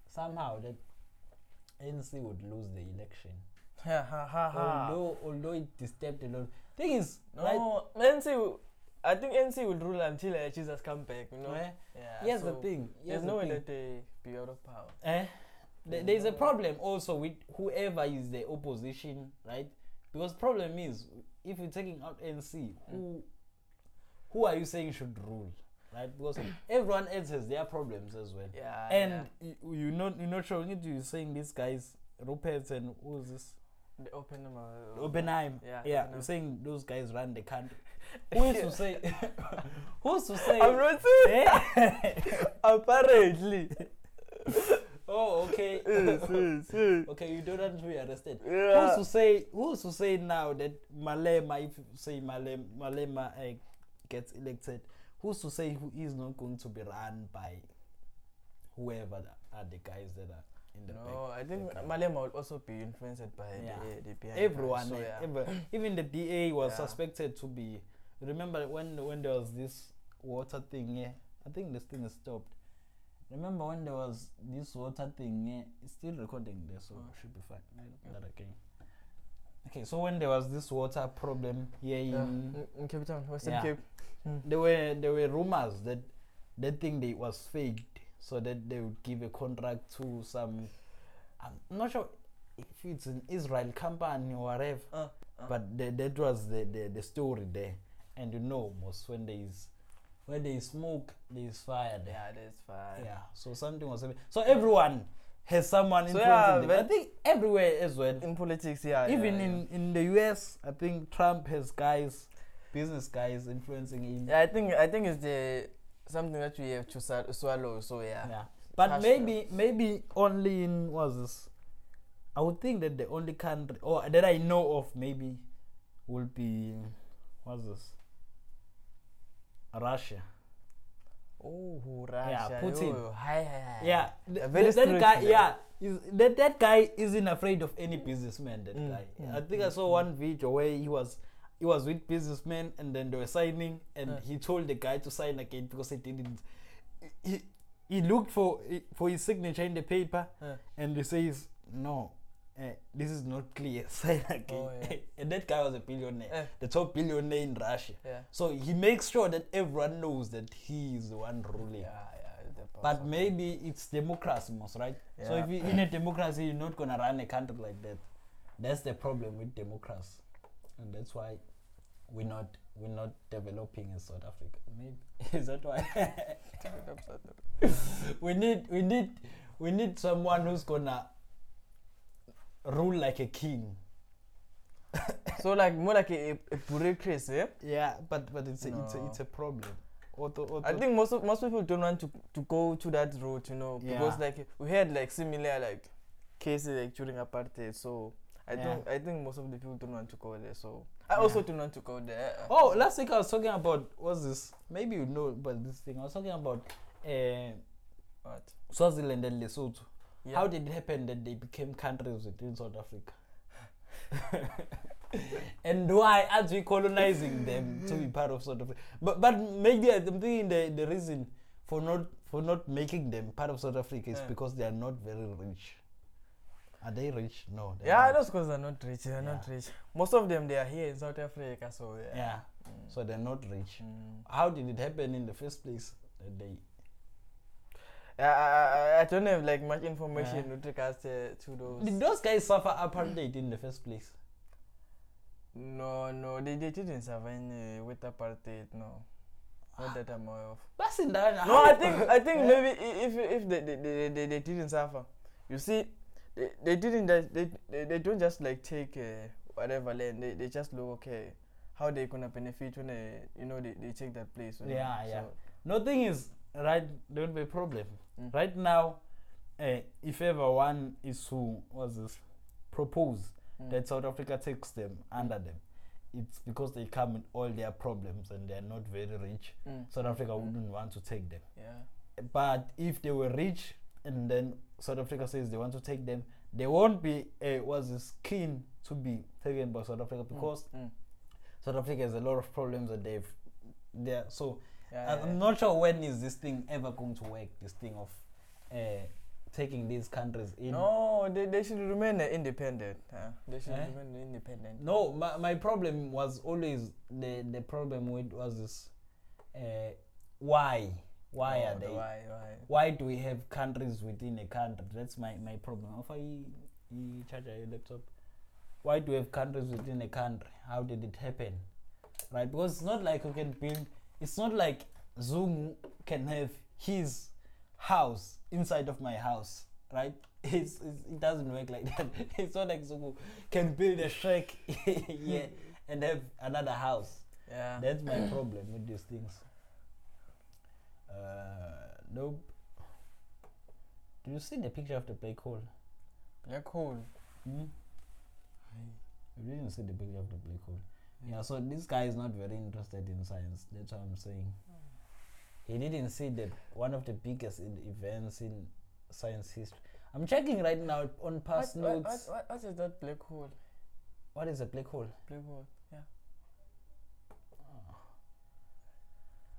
somehow that ANC would lose the election Ha, ha, ha, ha. although although it disturbed a lot thing is No, ANC, will- I think ANC will rule until uh, Jesus come back, you know. eh, Yeah. here's the so thing There's the no way that they be out of power. Eh? There- There's a problem also with whoever is the opposition, right? Because problem is if you're taking out ANC, who who are you saying should rule, right? Because everyone else has their problems as well. Yeah. and you, you not you're not showing it. You're saying these guys, Rupert and who's this? yeah. the open uh, Oppenheim. Yeah, yeah. Oppenheim. You're saying those guys run the country. Who's to say? who's to say? I'm not saying. Eh? Apparently. Oh, okay. yes, yes, yes. okay, you don't want to be arrested. Yeah. Who's to say? Who's to say now that Malema, if you say Malema, Malema uh, gets elected, who's to say who is not going to be run by whoever the- are the guys that are in the No, back? I think back- Malema will also be influenced by Yeah. the, the behind everyone, So, eh, yeah. ever- even the DA was Yeah. suspected to be. Remember when when there was this water thing? Yeah, I think this thing is stopped. Remember when there was this water thing? Yeah, it's still recording there, so Oh. should be fine. That again. Okay, so when there was this water problem here In, in Cape Town, Western Yeah. Cape. Mm. there were there were rumors that that thing they was faked, so that they would give a contract to some. I'm not sure if it's an Israel company or whatever. Uh, uh. But the, that was the, the, the story there. And you know, most when there is when there is smoke, there is fire there. yeah, that's fire. Yeah. So something was happening. So everyone has someone So, influencing yeah. I think everywhere as well. In politics, yeah. Even yeah, in, in the US, I think Trump has guys, business guys influencing him. Yeah, I think I think it's the something that we have to swa- swallow. So yeah. Yeah. But maybe maybe only in what's this? I would think that the only country or that I know of maybe will be what's this? Russia. Oh, Russia. Yeah, Putin. Oh, hi, hi, hi. Yeah, th- very th- that guy. Yeah, is, that that guy isn't afraid of any businessman. That Mm, guy. mm, I think I mm, saw one video where he was he was with businessmen and then they were signing and Yeah. he told the guy to sign again because he didn't. He, he looked for for his signature in the paper Yeah. and he says no. Uh, this is not clear. Sign again. Oh, yeah. and that guy was a billionaire, Yeah. the top billionaire in Russia. Yeah. So he makes sure that everyone knows that he is the one ruling. Yeah, yeah. But maybe it's democracy, most right? So if you're in a democracy, you're not gonna run a country like that. That's the problem with democracy, and that's why we're not we're not developing in South Africa. Maybe is that why we need we need we need someone who's gonna rule like a king. so like more like a, a, bureaucracy. Yeah? Yeah, but but it's a, it's a it's a problem. Auto, auto, I think most of, most people don't want to to go to that route, you know, because Yeah. like we had like similar like cases like during apartheid. So I Yeah. think I think most of the people don't want to go there. So I also don't want to go there. Oh, last week I was talking about what's this? Maybe you know about this thing. I was talking about uh, What? Swaziland and Lesotho. Yeah. How did it happen that they became countries within South Africa? and why aren't we colonizing them to be part of South Africa? But but maybe I'm thinking the, the reason for not for not making them part of South Africa is Yeah. because they are not very rich. Are they rich? No. Yeah, not. that's because they're not rich. They're not rich. Most of them they are here in South Africa. So yeah. Yeah. Mm. So they're not rich. Mm. How did it happen in the first place? That they I, I, I- I don't have like much information Yeah. with regards to, to those. Did those guys suffer apartheid in the first place? No, no, they, they didn't survive uh, with apartheid. No, not that I'm aware of. That's in that. No, I think I think maybe if if they they, they, they, they didn't suffer, you see, they, they didn't they, they they don't just like take uh, whatever land. They, they just look okay how they gonna benefit when they you know they, they take that place. you know. Yeah, yeah. So, No thing is, right? There will be a problem. Mm. Right now, uh, if ever one is to what's this propose mm. that South Africa takes them under them, it's because they come with all their problems and they are not very rich. Mm. South Africa Mm. wouldn't want to take them. Yeah. But if they were rich and then South Africa says they want to take them, they won't be uh, was this keen to be taken by South Africa because Mm. South Africa has a lot of problems that they've there. So Yeah, I'm yeah, not sure when is this thing ever going to work. This thing of uh, taking these countries in. No, they, they should remain independent. huh? They should Eh? remain independent. No, my, my problem was always the the problem with was this. Uh, why? Why Oh, are the they? Why? Why? Why do we have countries within a country? That's my my problem. If I you charge your laptop, why do we have countries within a country? How did it happen? Right? Because it's not like you can build. It's not like Zungu can have his house inside of my house, right? It's, it's, it doesn't work like that. It's not like Zungu can build a shack yeah, and have another house. Yeah. That's my problem with these things. Uh, nope. Do you see the picture of the black hole? Black hole. Hmm? You didn't see the picture of the black hole. Yeah, so this guy is not very interested in science. That's what I'm saying. He didn't see that one of the biggest in events in science history. I'm checking right now on past what, what, notes. what, what, what is that black hole? what is a black hole? Black hole.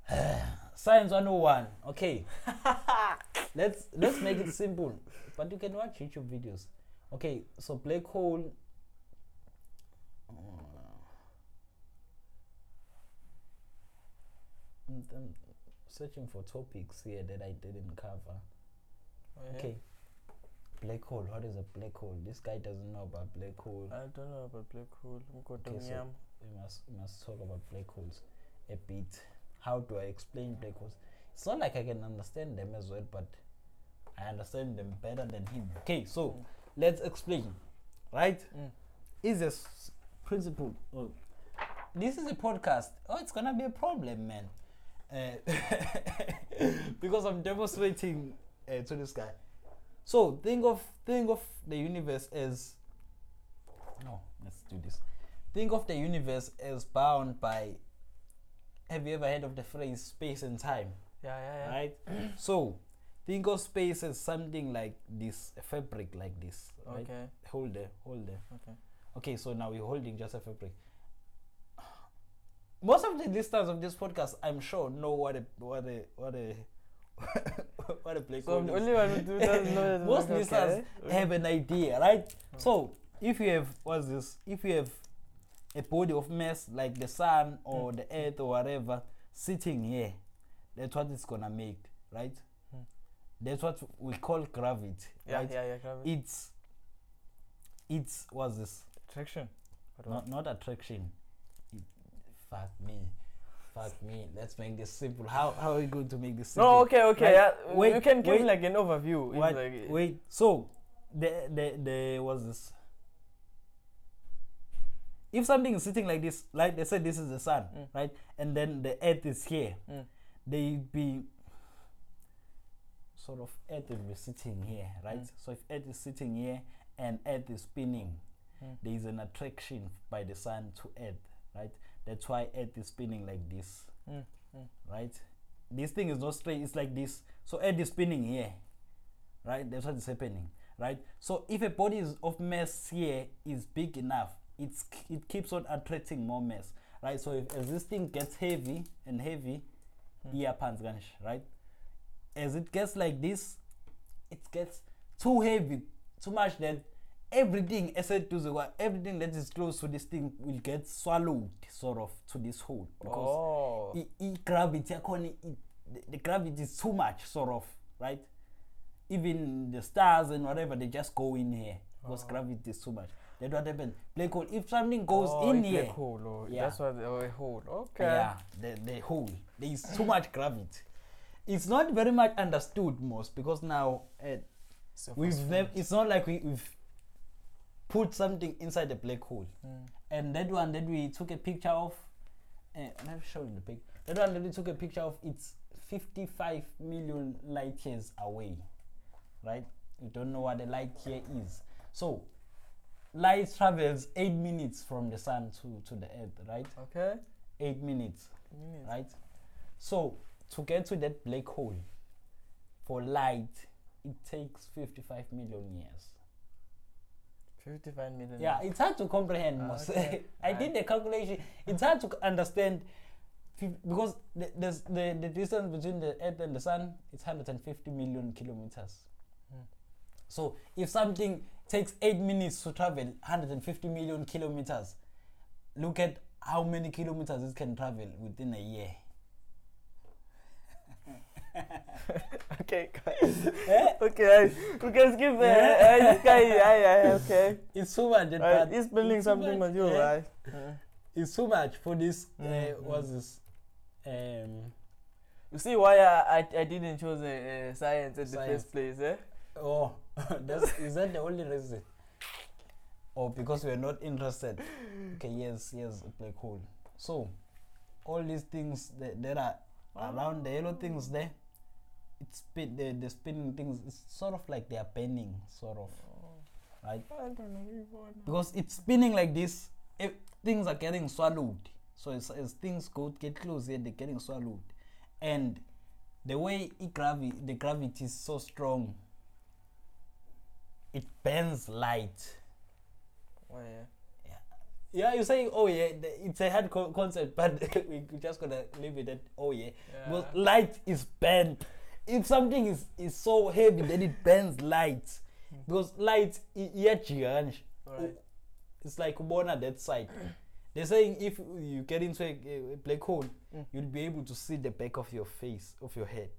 Yeah. Science 101. Okay. let's let's make it simple. But you can watch YouTube videos. Okay, so black hole. I'm, I'm searching for topics here that I didn't cover. Oh, yeah. Okay. Black hole. What is a black hole? This guy doesn't know about black hole. I don't know about black hole. Okay, so- we must we must talk about black holes a bit. How do I explain black holes? It's not like I can understand them as well, but I understand them better than him. Okay, so Mm. let's explain. Right? Mm. Is this principle? Oh, this is a podcast. Oh, it's gonna be a problem, man. Uh, because I'm demonstrating uh, to this guy. So think of think of the universe as no. Let's do this. Think of the universe as bound by. Have you ever heard of the phrase space and time? Yeah, yeah, yeah. Right. so think of space as something like this, a fabric like this. Right? Okay. Hold there, hold there. Okay. Okay, so now we're holding just a fabric. Most of the listeners of this podcast, I'm sure, know what a what a what a what a black So hole I'm the is. only one who doesn't know that. Most okay. listeners have an idea, right? So if you have what's this? If you have a body of mass like the sun or Mm. the earth or whatever sitting here, that's what it's gonna make, right? Mm. That's what we call gravity, Yeah, right? yeah, yeah. Gravity. It's it's what's this? Attraction. Not not attraction. Fuck me. Fuck me. Let's make this simple. How how are we going to make this simple? No, okay, okay. Right, Yeah, wait, you can give wait. like an overview. What? Like, Wait. So the the the what's this? If something is sitting like this, like they said, this is the sun, Mm. right? And then the earth is here. Mm. They be sort of earth will be sitting here, right? Mm. So if earth is sitting here and earth is spinning, Mm. there is an attraction by the sun to earth, right? That's why earth is spinning like this, Mm, mm. right? This thing is not straight, it's like this. So earth is spinning here, right? That's what is happening, right? So if a body of mass here is big enough, it's it keeps on attracting more mass, right? So if as this thing gets heavy and heavy, Mm. yeah, pants vanish, right? As it gets like this, it gets too heavy, too much that everything the world, everything that is close to this thing will get swallowed sort of to this hole because oh. i- i- gravity yakhona the, the gravity is too much sort of right even the stars and whatever they just go in here because Oh. gravity is too much that's what happens black hole if something goes oh, in here hole. Oh, Yeah. That's what. Oh, a hole. Okay. yeah the, the hole there is too much gravity it's not very much understood most because now uh, So we've never it's not like we, we've put something inside the black hole Mm. and that one that we took a picture of uh, let me show you the pic that one that we took a picture of it's 55 million light years away right you don't know what a light year is so light travels eight minutes from the sun to to the earth right Okay. eight minutes Minutes. right so to get to that black hole for light it takes 55 million years 55 million. Yeah, it's hard to comprehend. Ah, most. okay. I did the calculation. It's hard to understand because the, the, the distance between the Earth and the Sun is 150 million kilometers. Hmm. So if something takes eight minutes to travel 150 million kilometers, look at how many kilometers it can travel within a year. okay. Eh? okay. I, we can skip there. Yeah. Uh, this guy. Yeah, okay. It's too much. part. he's building something much, with you, right? Uh, It's too much for this. Uh, Mm, what's this? Um, You see why I, I, I didn't choose uh, uh, science in the first place, eh? Oh, that's, is that the only reason? Or because we're not interested? Okay, yes, yes, black hole. So, all these things that, that are around the yellow things there, it's spin, the, the spinning things, it's sort of like they are bending, sort of, right? Don't know. Because it's spinning like this, if things are getting swallowed. So as, as things go get closer they're getting swallowed. And the way it gravi- the gravity is so strong, it bends light. Oh, yeah. Yeah, you're saying, oh yeah, it's a hard co- concept, but we we just gonna leave it at, oh yeah. Because Yeah. light is bent. If something is, is so heavy, then it bends light. Because light, i- iyajika nje. It's like ubona that side they're saying if you get into a, a black hole Mm. you'll be able to see the back of your face of your head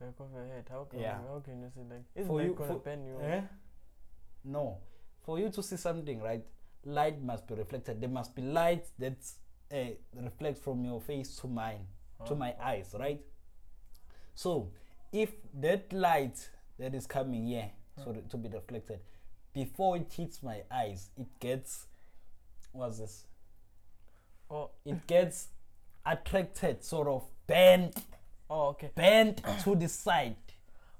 Back of your head. How can Yeah. you, how can you see like? Isn't For you- for- bend you? eh? no for you to see something right light must be reflected there must be light that uh, reflects from your face to mine to Oh. my eyes right so if that light that is coming here so Hmm. that- to be reflected before it hits my eyes it gets what's this Oh, it gets attracted, sort of bent, oh, okay. bent to the side.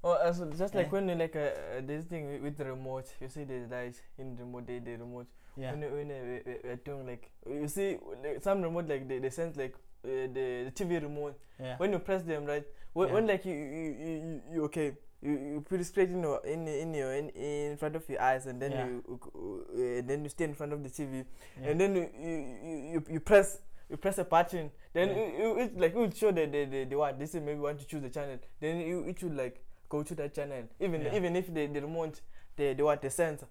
Oh, uh, so just like Eh? when you like uh, uh, this thing with, with the remote, you see the light in the remote, the, the remote. Yeah. When, you- when uh, we- we- we're doing like, you see like, some remote like they, they sense like uh, the, the TV remote. yeah. When you press them, right? When, Yeah. when like you you, you, you, okay. You, you put it straight in your in in your in, in front of your eyes and then Yeah. you uh, then you stay in front of the TV and then you you, you, you press you press a button then you it, like it will show the the, the, the what this is maybe want to choose the channel then you it should like go to that channel even even if the, the remote the, the what the sensor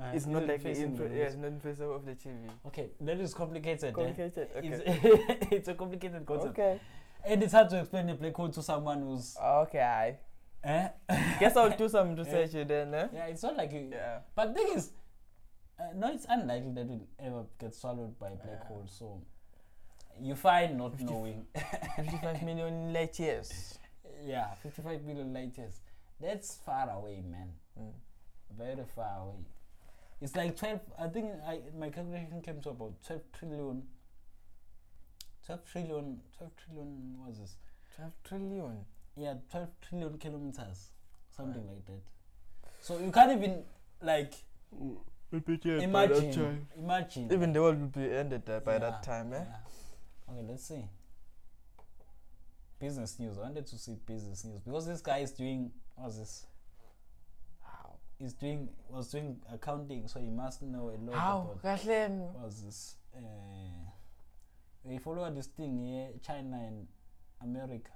Uh, is not like the in, yeah, it's not in face of the TV Okay, that is complicated. eh? complicated okay It's, it's a complicated concept. okay And it's hard to explain a black hole to someone who's. okay Eh? guess I'll do some research then eh? yeah, it's not like you. yeah But the thing is, uh, no, it's unlikely that we'll ever get swallowed by a black Yeah. hole. So you find not Fifty- knowing. 55 million light years yeah, 55 million light years. That's far away, man. mm. very far away. It's like 12, I think I, my calculation came to about 12 trillion. 12 trillion, 12 trillion, what was this? 12 trillion Yeah, 12 trillion kilometers, something like that. So you can't even, like, imagine, imagine. even the world will be ended uh, by Yeah, that time eh yeah. Okay, let's see. Business news. I wanted to see business news because this guy is doing, what's this? He's doing, was doing accounting, so he must know a lot how about kahle was this uh, we follow this thing here china and america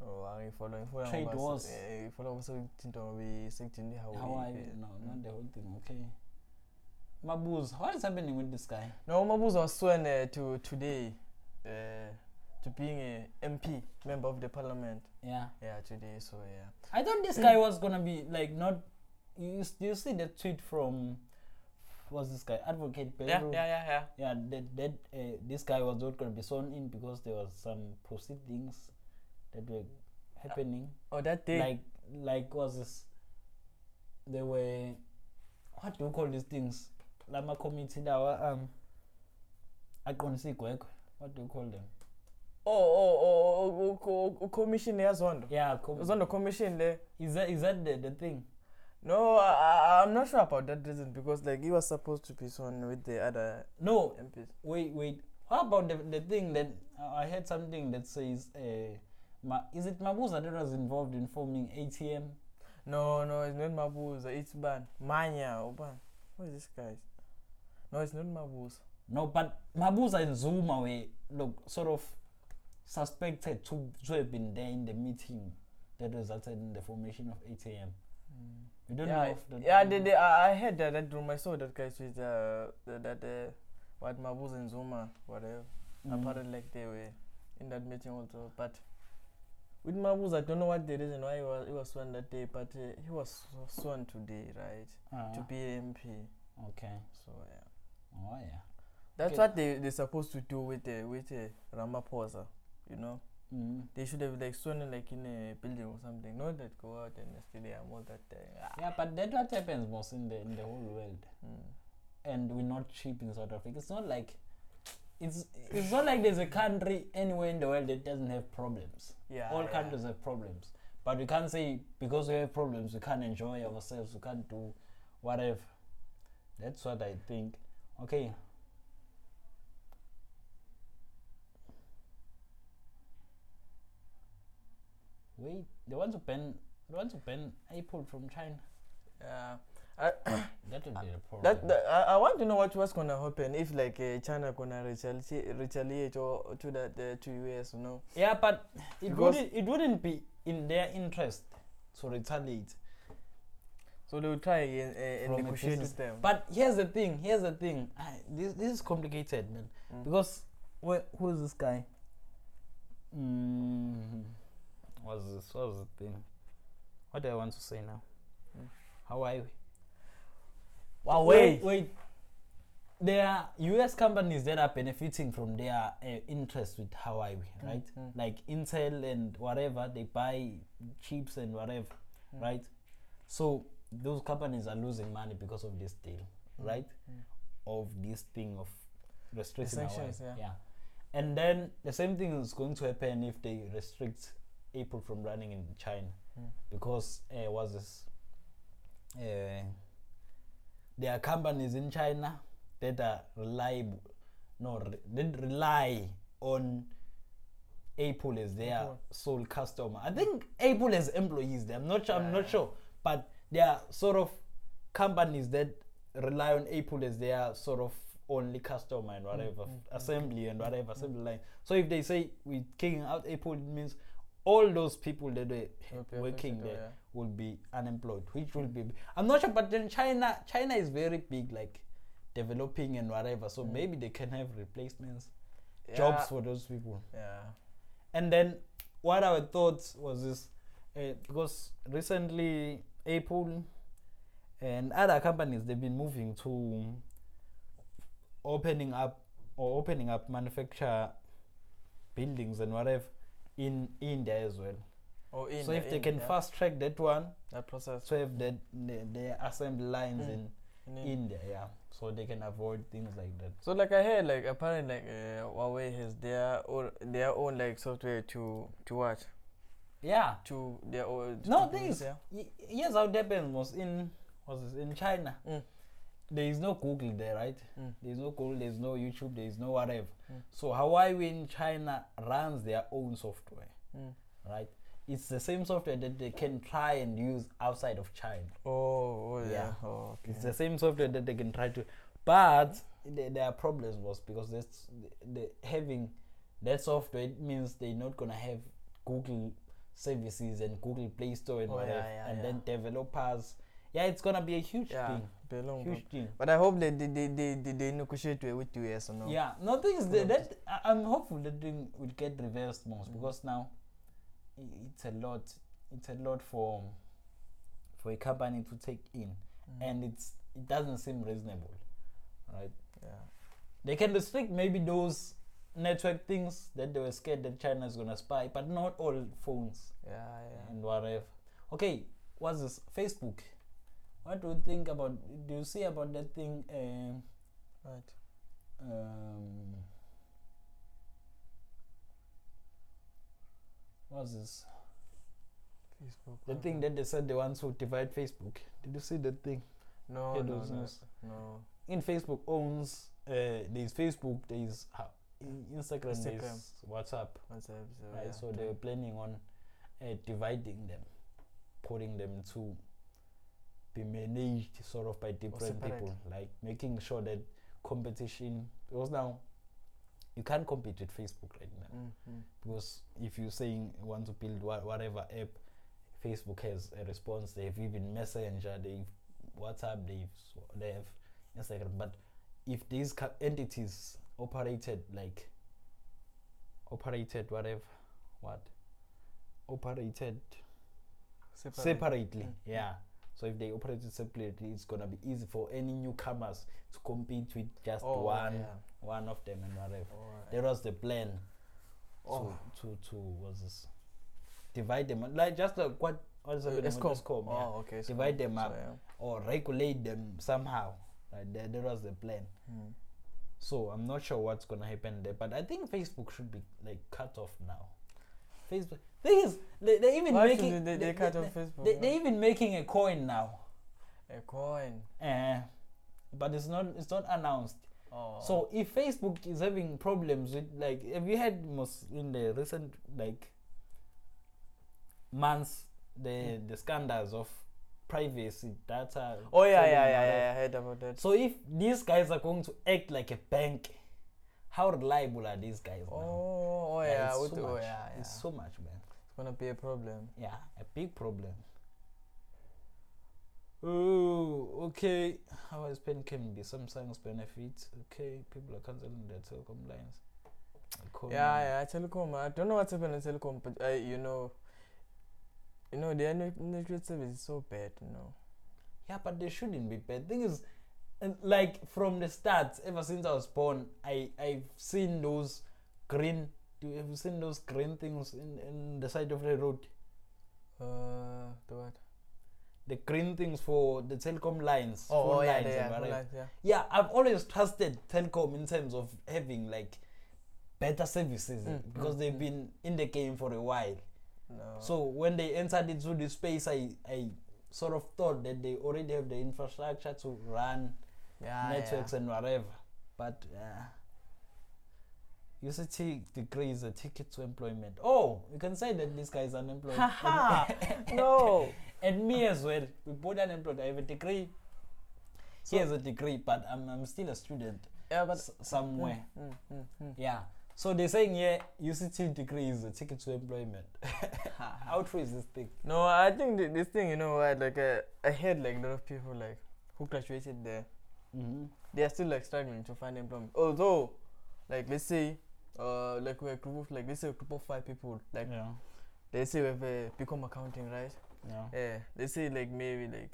Oh, angifolo ngifuna Trade ngoba wars. se- eh, ngifuna ngoba sekuthinta ngoba sekuthinta how iHawaii i eh. no Mm. not the whole thing okay mabuz what is happening with this guy No, Mabuza was sworn uh, to today uh, to being a MP, member of the parliament. yeah Yeah, today. So yeah. i thought this guy was gonna be like not you, you see the tweet from what's this guy advocate Yeah, yeah, yeah, yeah. yeah that, that uh, this guy was not gonna be sworn in because there was some proceedings that were happening Oh, that day. like like was this there were what do you call these things lama committee lawa um aqonisa igwegwe what do you call them oh, oh, oh, oh, oh, oh, commission yazondo. yeah com- Zondo commission there. is that is that the, the thing No, I, I'm not sure about that reason because like he was supposed to be sworn with the other no MPs. wait wait how about the, the thing that uh, i heard something that says uh Ma, is it mabuza that was involved in forming atm No, no, it's not Mabuza. It's Ban. Manyi, Oban. what is this guy? No, it's not Mabuza. no but mabuza and zuma were look sort of suspected to, to have been there in the meeting that resulted in the formation of atm you don't know yeah, if the yeah. They, they, I I heard that, that rumor. I saw that guy with uh, that, that uh, what Mabuza and Zuma, whatever. Mm. Apparently, like they were in that meeting also. But with Mabuza, I don't know what the reason why he was, he was sworn that day, but uh, he was sworn today, right? Ah, To be MP. okay So yeah, oh yeah that's Okay. what they they're supposed to do with uh, with uh, Ramaphosa, you know. Mm. They should have like in like in a building or something. Not that go out and stay there all that. Uh, Yeah, but that what happens most in the in the whole world. mm. and we're not cheap in South Africa. It's not like it's it's not like there's a country anywhere in the world that doesn't have problems. Yeah. All yeah. countries have problems, but we can't say because we have problems we can't enjoy ourselves. We can't do whatever. That's what I think. Okay. Want to ban. They want to ban Apple from China. Yeah. That would be a problem. That, that I, I want to know what was gonna happen if like uh, China gonna retaliate, retaliate or to that uh, to US, you know. Yeah, but it Because- wouldn't it wouldn't be in their interest to retaliate. So they will try and, uh, and negotiate with them. But here's the thing. Here's the thing. I, this this is complicated, man. Mm. Because wh- who is this guy? Mm, what's this? What's the thing? What do I want to say now? Mm. Huawei. Wow, Wait, wait. There are U.S. companies that are benefiting from their uh, interest with Huawei, Mm, right? mm. Like Intel and whatever, they buy chips and whatever, Mm. right? So those companies are losing money because of this deal, Mm, right? mm. Of this thing of restricting Huawei. sanctions, yeah. And then the same thing is going to happen if they restrict Apple from running in China Mm. because uh, was this uh, there are companies in China that are reliable no re- that rely on Apple as their Apple. sole customer. I think Apple has employees there. I'm not sure I'm not sure. But there are sort of companies that rely on Apple as their sort of only customer and whatever mm, mm, assembly and whatever mm. assembly line. So if they say we're kicking out Apple, it means all those people that were be working there yeah. will be unemployed, which will be. I'm not sure, but then China, China is very big, like developing and whatever. So Mm. maybe they can have replacements, jobs for those people. Yeah. And then what our thoughts was this, uh, because recently Apple and other companies they've been moving to opening up or opening up manufacture buildings and whatever in India as well. In so if they can yeah, fast track that one, that process so if the, the assembly lines Mm. in in. India, yeah, so they can avoid things like that. So like I heard like apparently like uh, Huawei has their own their own like software to to what Yeah, to their own No, things. yeah. Y- Here's how it happens was in was this, in China. Mm. There is no Google there, right? Mm. There is no Google, there is no YouTube, there is no whatever. Mm. So Huawei in China runs their own software, Mm. right? It's the same software that they can try and use outside of China. Oh, oh yeah. Yeah. Oh, okay. It's the same software that they can try to, but the, their problems was because that's the, the having that software it means they're not gonna have Google services and Google Play Store and Oh, whatever, yeah, and yeah. then developers. Yeah, it's gonna be a huge thing. A long Huge thing. But I hope they they they they, they, they negotiate with with US or no. Yeah, no things Full that, that I'm hopeful that thing will get reversed most Mm. because now it's a lot. It's a lot for for a company to take in, Mm. and it's it doesn't seem reasonable, right? yeah. They can restrict maybe those network things that they were scared that China is gonna spy, but not all phones Yeah, yeah. and whatever. Okay, what's this? Facebook. What do you think about? Do you see about that thing? Um, Right. um, what's this? Facebook. The thing that they said they want to divide Facebook. Did you see that thing? No, no, no, no. In Facebook owns. Uh, there's Facebook. There's uh, Instagram. Instagram. There's WhatsApp. What's up? So, right? yeah. So they were planning on uh, dividing them, putting them to be managed sort of by different people, like making sure that competition. Because now you can't compete with Facebook right now. Mm, mm. Because if you're saying you want to build wha- whatever app, Facebook has a response. They have even Messenger, they've WhatsApp, they've they have Instagram. But if these ca- entities operated like operated whatever, what operated Separate. separately, Mm. yeah. So if they operated separately, it's gonna be easy for any newcomers to compete with just Oh, one yeah. one of them and whatever. Alright. That was the plan. Oh. to to to what's this? Divide them like just like what what's Uh, happening Eskom. Eskom, yeah. Oh, okay. Divide them So, up. yeah. or regulate them somehow. Like that, that was the plan. Mm. So I'm not sure what's gonna happen there, but I think Facebook should be like cut off now. Facebook. Thing is, they they even Why making should they, they, cut off Facebook. They, they're even making a coin now. a coin. Uh, but it's not it's not announced. Oh. So if Facebook is having problems with like have you had most in the recent like months the the scandals of privacy data Oh yeah, yeah, yeah, yeah. I heard about that. So if these guys are going to act like a bank, how reliable are these guys now? Oh, oh yeah. it's so the- oh much. yeah, yeah. It's so much, man. It's gonna be a problem. Yeah, a big problem. Oh, okay. How has pen can be Samsung's benefits? Okay, people are canceling their Telkom lines. Economy. Yeah, yeah. Telkom. I don't know what's happening in Telkom, but I, you know, you know, their net- network service is so bad. You know. Yeah, but they shouldn't be bad. Thing is, uh, like from the start, ever since I was born, I I've seen those green. Do you have seen those green things in in the side of the road? Uh, the what? The green things for the Telkom lines. Oh, phone oh yeah, lines they and are. whatever. lines, yeah. Yeah, I've always trusted Telkom in terms of having like better services Mm, because mm, they've mm. been in the game for a while. No. So when they entered into the space, I I sort of thought that they already have the infrastructure to run yeah, networks yeah. and whatever. But uh, UCT degree is a ticket to employment. Oh, you can say that this guy is unemployed. No. and me as well. We both are unemployed. I have a degree. he has a degree, but I'm, I'm still a student Yeah, but s- somewhere. Mm, mm, mm, mm. Yeah. So they're saying, yeah, UCT degree is a ticket to employment. How true is this thing? No, I think th- this thing, you know, what, like uh, I heard like a lot of people like who graduated there, Mm-hmm. they are still like struggling to find employment. Although, like let's say, uh, like we're a group of like let's say a group of five people, like yeah. let's say we have uh, become accounting, right? Yeah. Yeah, let's say like maybe like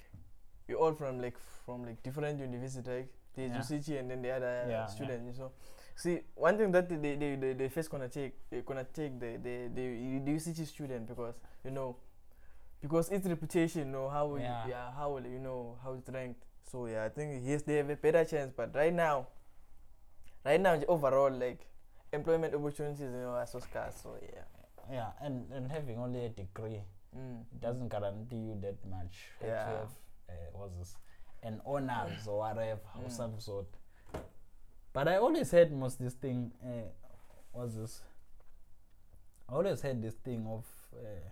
we all from like from like different universities, like there's Yeah. UCT and then the other Yeah, yeah. students. You know, see one thing that they they they, they first gonna take they gonna take the the the, the UCT student because you know because its reputation, you know how it- Yeah. yeah. how you know how it's ranked. So yeah, I think yes they have a better chance, but right now, right now overall like employment opportunities you know are so scarce. So yeah. Yeah. And, and having only a degree Mm. doesn't guarantee you that much. You have Yeah. have, uh, what's this? An honors or whatever Mm. some sort. But I always had most this thing. Uh, what's this? I always had this thing of uh,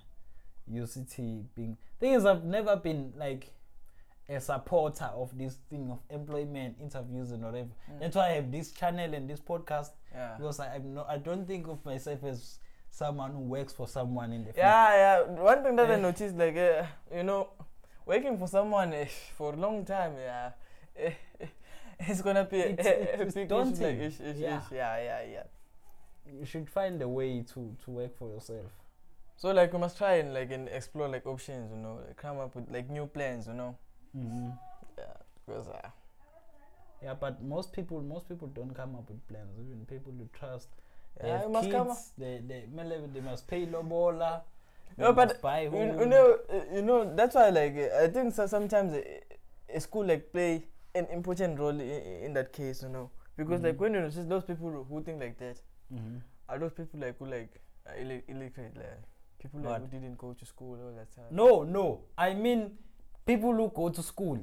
UCT being. Thing is, I've never been like a supporter of this thing of employment interviews and whatever. Mm. That's why I have this channel and this podcast Yeah. because I, I'm not. I don't think of myself as someone who works for someone in the field. Yeah, yeah. One thing that I Eh. noticed, like, uh, you know, working for someone eh, for a long time, yeah, eh, it's gonna be a, It's- a, it's- a big daunting. like, ish, ish, Yeah. ish. yeah, yeah, yeah. you should find a way to to work for yourself. So like, we must try and like and explore like options, you know, like, come up with like new plans, you know. Mm-hmm. Yeah, because uh, Yeah, but most people most people don't come up with plans. Even people you trust, they yeah, have must kids. come. Up. They they they must pay lobola. No, but buy You, you know, you know. That's why, like, I think so sometimes a, a school like play an important role in, in that case, you know, because like Mhm. when you notice those people who- think like that. Mhm. Are those people like who like illiterate, like people like who didn't go to school all that time? No, no. I mean, people who go to school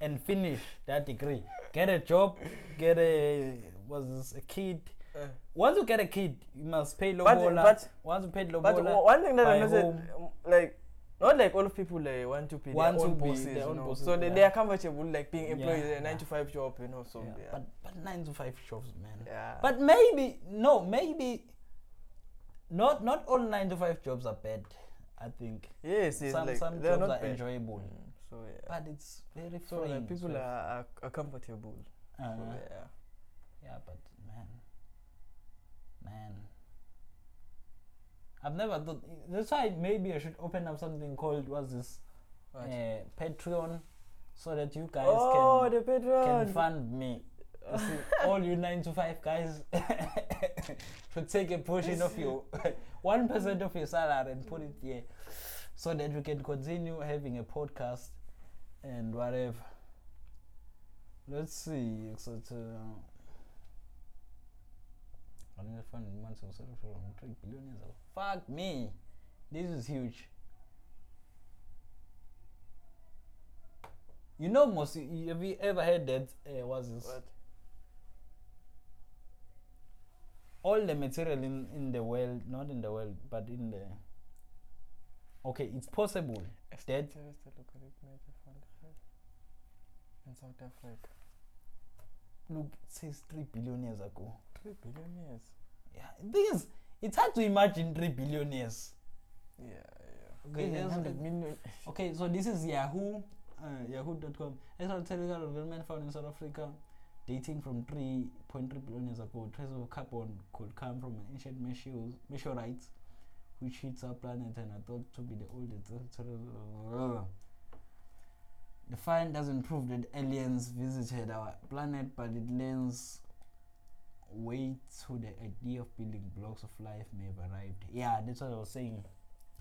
and finish that degree, get a job, get a was a kid. Uh, Once you get a kid, you must pay but lobola. but Once you pay but lobola, o- one thing that I noticed, like not like all of people like want to be Want their own bosses, their you own know. bosses, so they, yeah. they are comfortable like being employed Yeah, in a nine yeah. to five job, you know. So But but nine to five jobs, man. yeah. But maybe no, maybe not not all nine to five jobs are bad. I think yes, yes, some like, some jobs not are bad. enjoyable, Mm, so yeah. but it's very so like, freeing. people so- are, are, comfortable. uh, so yeah. yeah, but man, man, I've never thought. That's why maybe I should open up something called what's this What? uh, Patreon, so that you guys oh, can can fund me. See, all you nine to five guys should take a portion of your one percent of your salary and put it here, so that we can continue having a podcast and whatever. Let's see. So to I need to find months of salary from three billionaires. Fuck me, this is huge. You know, most have you ever heard that? Uh, what's this? What? all the material in, in the world, not in the world, but in the. Okay, it's possible locally major fund in South Africa. look it says three billion years ago. Three billion years. Yeah, the thing is, it's hard to imagine three billion years. Yeah, yeah. Okay, Even there's 100 a- million. Okay, so this is Yahoo, uh, Yahoo.com. Telegraph Development found in South Africa, dating from 3.3 billion years ago. Traces of carbon could come from an ancient meteorites, which hits our planet and are thought to be the oldest. The find doesn't prove that aliens visited our planet, but it lends weight to the idea of building blocks of life may have arrived. Yeah, that's what I was saying,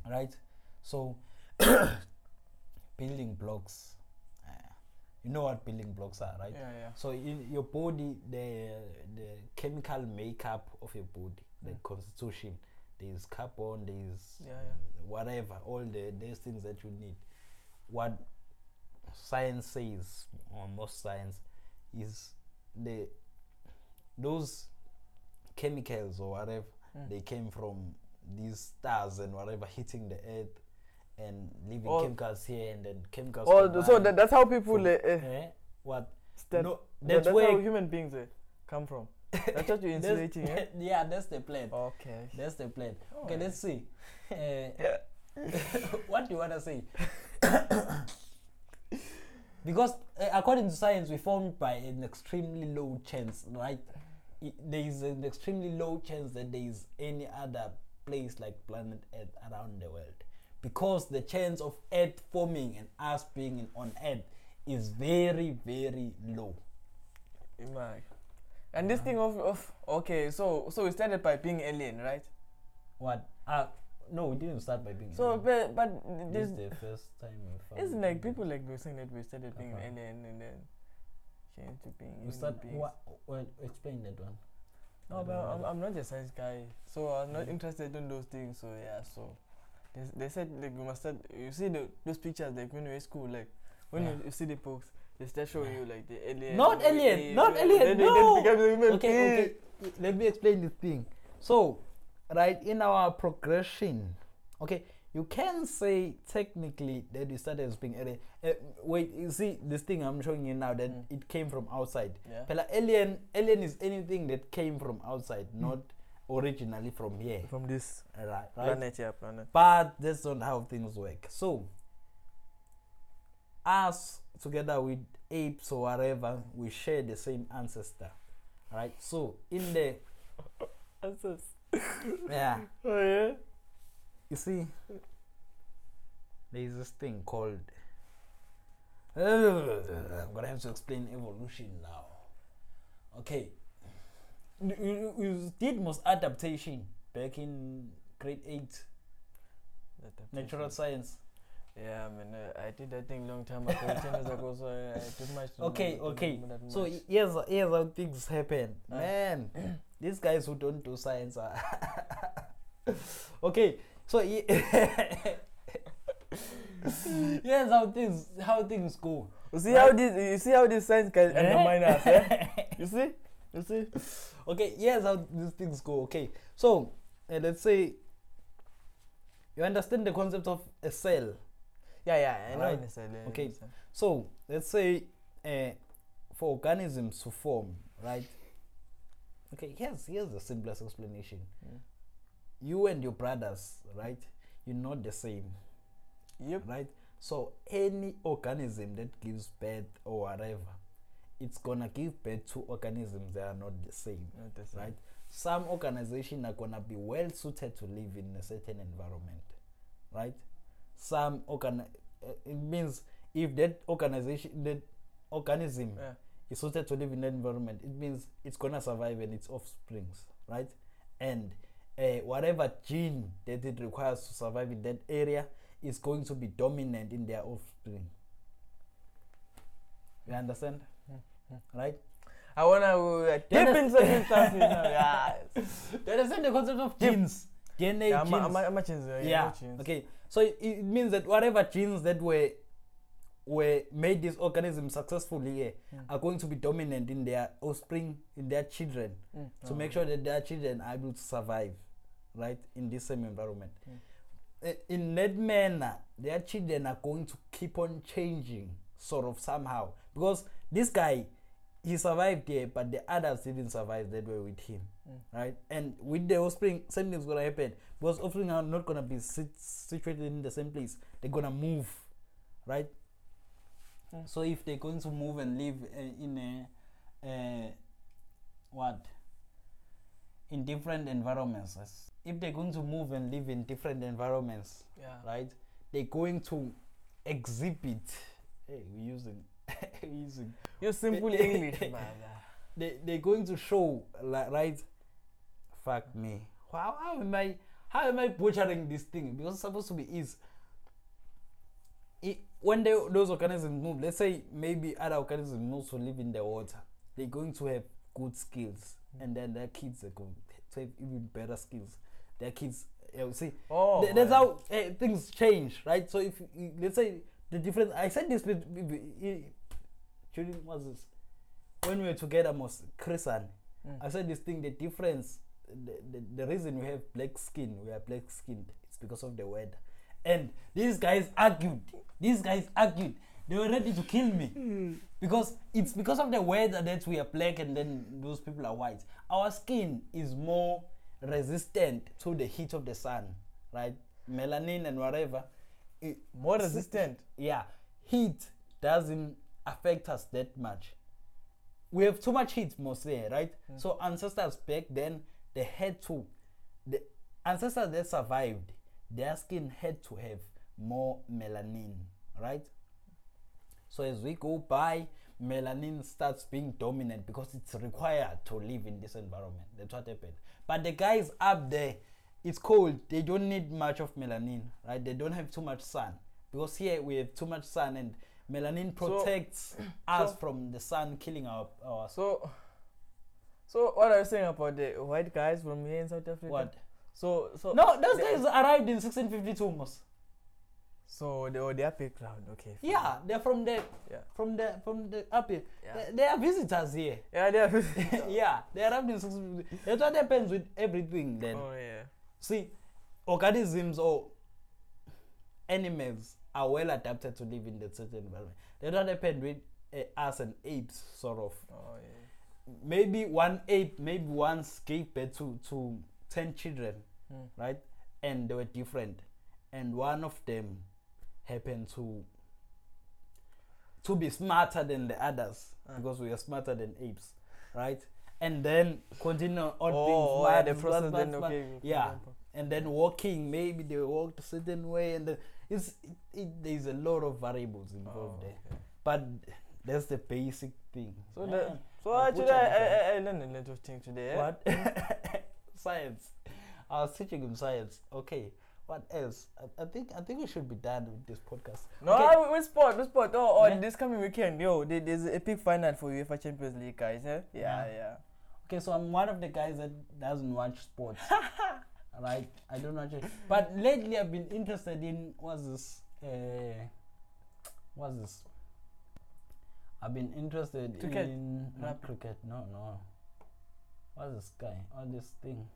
right? So, building blocks. Uh, you know what building blocks are, right? Yeah, yeah. So in your body, the the chemical makeup of your body, the Mm. constitution, there's carbon, there's Yeah, yeah. whatever, all the these things that you need. What science says, or most science, is the those chemicals or whatever Mm. they came from these stars and whatever hitting the earth and leaving All- chemicals here and then chemicals. Oh, so that, that's how people. from- Uh, uh, eh? what that, no that's, that's where how human beings uh, come from. That's what you're insinuating, eh? yeah that's the plan Okay. that's the plan okay Alright. let's see uh, Yeah. what do you want to say because uh, according to science we formed by an extremely low chance right there is an extremely low chance that there is any other place like planet earth around the world because the chance of earth forming and us being in, on earth is very very low Imag. And this thing of, of okay, so so we started by being alien, right? what uh no we didn't start by being So alien. but but this this is the first time we found isn't like people like were saying that we started being Uh-huh. alien and then changed to being we start what well explain that one No, but I'm. I'm not a science guy, so I'm not Mm. interested in those things. So yeah, so they, they said like we must start. You see the those pictures like when you're in school, like when Yeah. you, you see the books, they start showing you like the alien. Not alien, not alien, no. then become the human okay okay let me explain this thing so right in our progression okay you can say technically that we started as being alien uh, wait you see this thing i'm showing you now that Mm. it came from outside Yeah. Pela alien alien is anything that came from outside not originally from here From this right right planet, yeah, planet. but that's not how things work. So, us together with apes or whatever, we share the same ancestor, right? So, in the yeah, Oh yeah. you see, there is this thing called. I'm gonna have to explain evolution now. Okay, you, you, you did most adaptation back in grade eight, natural science. Yeah, I mean, uh, I did that thing long time ago, ten years ago. So I, I did much. Okay, don't okay. that So much. here's here's how things happen, Ah. man. These guys who don't do science are okay. So y- here's how things how things go. you see how this, you see how this science can Eh? undermine us. Eh? You see, you see. okay, here's how these things go. Okay, so uh, let's say you understand the concept of a cell. Yeah, yeah, I know. Right. necessarily, I Okay. understand. So let's say uh, for organisms to form, right? Okay, here's here's the simplest explanation. Mm. You and your brothers, right? You're not the same, Yep. right? So any organism that gives birth or whatever, it's gonna give birth to organisms that are not the same, Not the same. right? Some organization are gonna be well suited to live in a certain environment, right? Some organ uh, it means if that organization that organism Yeah. is suited to live in that environment, it means it's gonna survive and its offsprings, right? And uh, whatever gene that it requires to survive in that area is going to be dominant in their offspring. You understand? Right? I wanna uh, Yeah, deep that's- into certain stuff. You know, yeah. You understand the concept of genes? DNA yeah, genes. I'm, yeah, yeah. Okay. So it, it means that whatever genes that were were made this organism successfully Mm. are going to be dominant in their offspring, in their children, Mm. to Oh. make sure that their children are able to survive, right, in this same environment. Mm. In that manner, their children are going to keep on changing, sort of somehow, because this guy, he survived here, but the others didn't survive that way with him, Mm. right? And with the offspring, same thing's gonna happen because offspring are not gonna be sit- situated in the same place. They're gonna move, right? Mm. So if they're going to move and live uh, in a, uh, what? In different environments. If they're going to move and live in different environments, Yeah. right? They're going to exhibit. Hey, we're using, using. You're simple English, man. They they're going to show, like, right? Fuck me. How, how am I? How am I butchering this thing? Because it's supposed to be easy. It, when they, those organisms move, let's say maybe other organisms to live in the water, they're going to have good skills, and then their kids are going to have even better skills. Their kids, you see, Oh, Th- that's how eh, things change, right? So if let's say the difference, I said this during this when we were together, most Chris and Mm. I said this thing. The difference, the, the, the reason we have black skin, we are black skinned, it's because of the weather. And these guys argued. These guys argued. They were ready to kill me because it's because of the weather that we are black and then those people are white. Our skin is more resistant to the heat of the sun, right? Melanin and whatever. It, More resistant. yeah, heat doesn't affect us that much. We have too much heat mostly, right? Mm. So ancestors back then they had to, the ancestors that survived, their skin had to have more melanin, right? So as we go by, melanin starts being dominant because it's required to live in this environment. That's what happened. But the guys up there, it's cold. They don't need much of melanin, right? They don't have too much sun because here we have too much sun and melanin So- protects us so- from the sun killing our our So, so what are you saying about the white guys from here in South Africa? what? So, so No, those guys arrived in 1652, Mos. So they, oh, they are background. Okay. fine. Yeah, they're from the Yeah. from the from the up here. Yeah. They, they are visitors here. Yeah, they are. visitors. yeah, they arrived in 1652. That's what happens with everything then. oh yeah. See, organisms or animals are well adapted to live in that certain environment. That's what happened with uh, us and apes, sort of. Oh yeah. Maybe one ape, maybe once gave birth to, to 10 children, Hmm. right? And they were different. And one of them happened to to be smarter than the others Ah. because we are smarter than apes, right? And then continue on Oh, being oh, yeah, the process then okay. Yeah. and then walking maybe they walked a certain way and then it's it, it, there's a lot of variables involved Oh, there but that's the basic thing So the so I actually I, I, I learned a lot of things today. eh? what science i was teaching him science okay what else I, I think i think we should be done with this podcast No, Okay. I, we sport, we sport. Oh, oh Yeah. this coming weekend, yo, there, there's a big final for UEFA Champions League, guys. Eh? Yeah, Yeah. yeah. Okay so i'm one of the guys that doesn't watch sports right? I don't watch it. But lately i've been interested in what's this uh what's this? I've been interested Cricket? in not cricket no no. What's this guy? All this thing?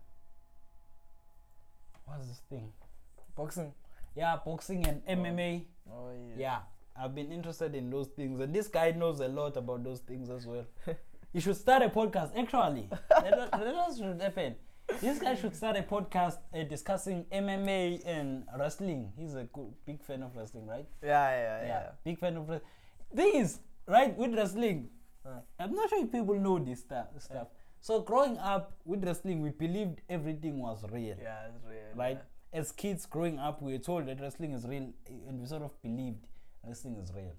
What's this thing? Boxing. yeah boxing and mma Oh yeah. yeah i've been interested in those things. And this guy knows a lot about those things as well you should start a podcast actually that, should happen this guy should start a podcast uh, discussing mma and wrestling he's a good, big fan of wrestling right Yeah, yeah, yeah. big fan of wrestling thing is right with wrestling Uh. i'm not sure if people know this stuff stuff so growing up with wrestling we believed everything was real Yeah, it's real. right? As kids growing up, we were told that wrestling is real, and we sort of believed wrestling is real.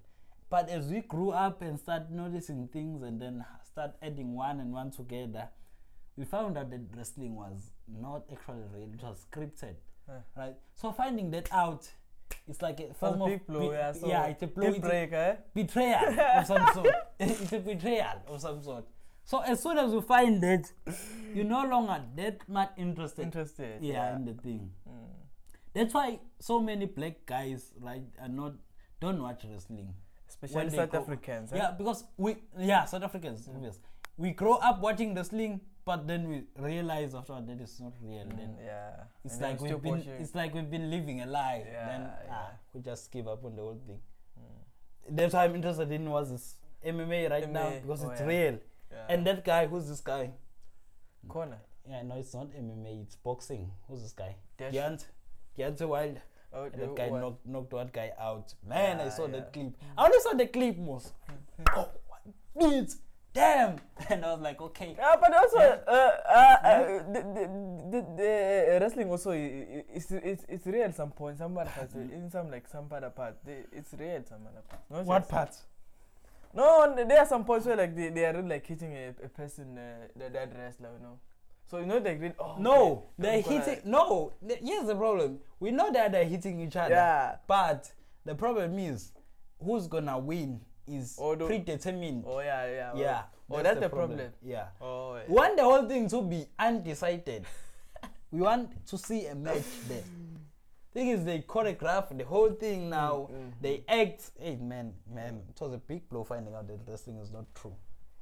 But as we grew up and start noticing things and then start adding one and one together, we found out that wrestling was not actually real, it was scripted. Huh. Right? So finding that out, it's like a form of blow, be- yeah. So yeah, it's a blow. It's a breaker, eh? betrayal of some sort. it's a betrayal of some sort. So as soon as you find that, you're no longer that much interested. Interested. yeah, in the thing. Mm. That's why so many black guys like are not don't watch wrestling. Especially South Africans. eh? Yeah, because we yeah South Africans obvious. We grow up watching wrestling, but then we realize after that it's not real. Mm, Then yeah. it's And like we've been watching. it's like we've been living a lie. Yeah, then yeah. ah, we just give up on the whole thing. Mm. That's why I'm interested in was this MMA right now because oh, it's yeah. real. Yeah. And that guy, who's this guy? corner. Yeah, no, it's not MMA. It's boxing. Who's this guy? Deontay. Deontay Wilder. Oh, And that guy knocked, knocked that guy out. Man, I saw yeah. that clip. I only saw the clip, most. oh, what? Damn. And I was like, okay. Yeah, but also, Yeah. uh, uh, uh, the, the, the, the uh, wrestling also it's it's it's real at some point. Some other parts, in some like some part, they, it's real at some other parts. Not What part? No, there are some points where like they, they are really like hitting a, a person, uh, that that wrestler, you know. So you know they really oh No, okay, they're hitting. No, here's the problem. We know that they're hitting each other. Yeah. But the problem is, who's gonna win is Oh, the- predetermined. Oh yeah, yeah. yeah. Oh, that's the problem. Yeah. Oh. Yeah. We want the whole thing to be undecided. we want to see a match there. Thing is, they choreograph the whole thing now. mm, They act. Hey, man, man, it was a big blow finding out that this thing is not true.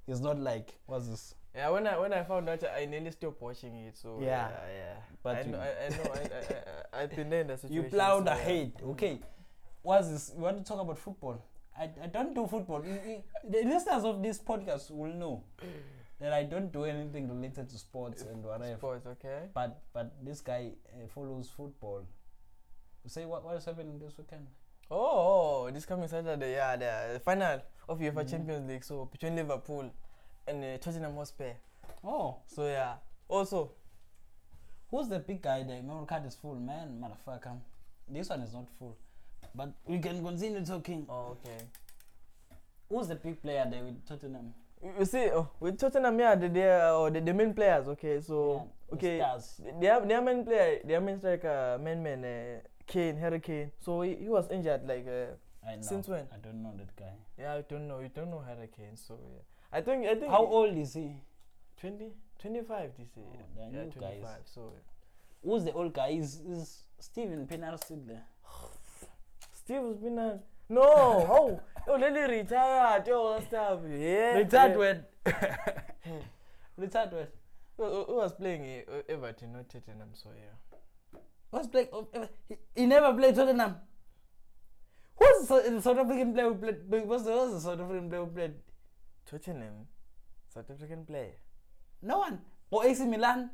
It's not like what's this? Yeah, when I when I found out, I nearly stopped watching it. So Yeah. yeah, yeah. But I you- know, I, I know, I, I, I, I've been there in the situation. You plowed so, yeah. Okay. What's this? You want to talk about football? I, I don't do football. The listeners of this podcast will know that I don't do anything related to sports and whatever. Sports, okay. But but this guy uh, follows football. You say what what is happening this weekend? Oh, oh, this coming Saturday, yeah, the final of UEFA Mhm. Champions League. So between Liverpool and uh, Tottenham Hotspur. Oh, So yeah. Also, who's the big guy? The memory card is full, man, motherfucker. This one is not full, but we can continue talking. oh, okay. Who's the big player there with Tottenham? You see, oh, with Tottenham, yeah, the, the, uh, the, the main players, okay. So, Yeah, the okay. stars. Their, their main player, their main striker, main man, uh, Kane, Harry Kane. So he, he was injured like uh, I know. Since when? I don't know that guy. yeah, I don't know, you don't know Harry Kane. So yeah, I think I think How old is he? 20, 25 this year. Oh, they're yeah, new 25. guys. So. Who's the old guy? Is is Steven Pienaar still there? Steve has been a no. oh, oh, let me retire. All that stuff. Yeah. Retired when? Retired when? Who, who- was playing uh, Everton, not Tottenham? So yeah. What's playing? Eh, he, he never played Tottenham. Who's the South African player who played? What's the, what's the South African player who played? Tottenham, South African player. No one. Or AC Milan?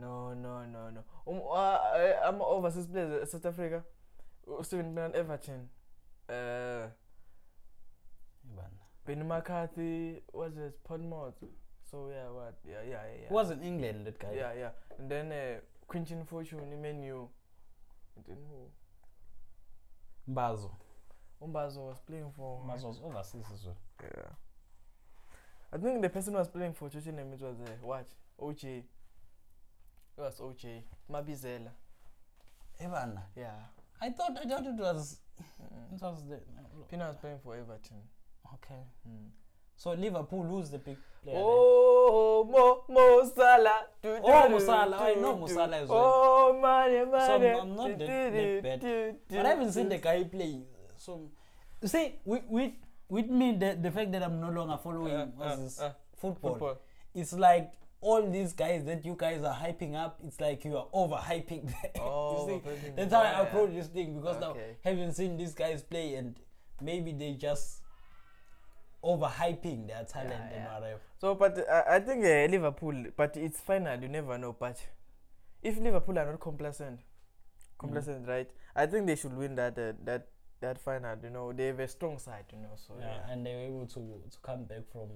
No, no, no, no. Um, uh, I, I'm overseas player, uh, South Africa. Uh, Steven Bernard Everton. Uh, Ben McCarthy was it Podmouth. So yeah, what? Yeah, yeah, yeah. yeah. Who was in England, that guy? Yeah, yeah. And then uh, Quinton Fortune, menu. And then who? Mbazo. Umbazo was playing for. Mbazo was overseas as well. Yeah. I think the person who was playing for Tottenham it was uh, what? OJ. It was OJ. Mabizela. Evan. Yeah. I thought I thought it was Mm-mm. it was the Pina was playing for Everton. okay. Mm. So Liverpool who's the big player? there? Oh, Mo, Mo Salah. Du- Oh, du- Mo Salah. I know Mo. Salah as well. Oh, money, So money. I'm- I'm not that- that bad. But I haven't seen the guy play. So you see, with with with me, the, the fact that I'm no longer following Uh, uh, uh, football, football. it's like all these guys that you guys are hyping up. It's like you are overhyping. them. Oh, you see, overhyping that's how I approach this thing because now Okay. having seen these guys play and maybe they just overhyping their talent Yeah, and yeah. whatever. So, but uh, I think uh, Liverpool, but it's final. You never know. But if Liverpool are not complacent, complacent, right? I think they should win that uh, that that final. You know, they have a strong side. You know, so Yeah, yeah, and they were able to to come back from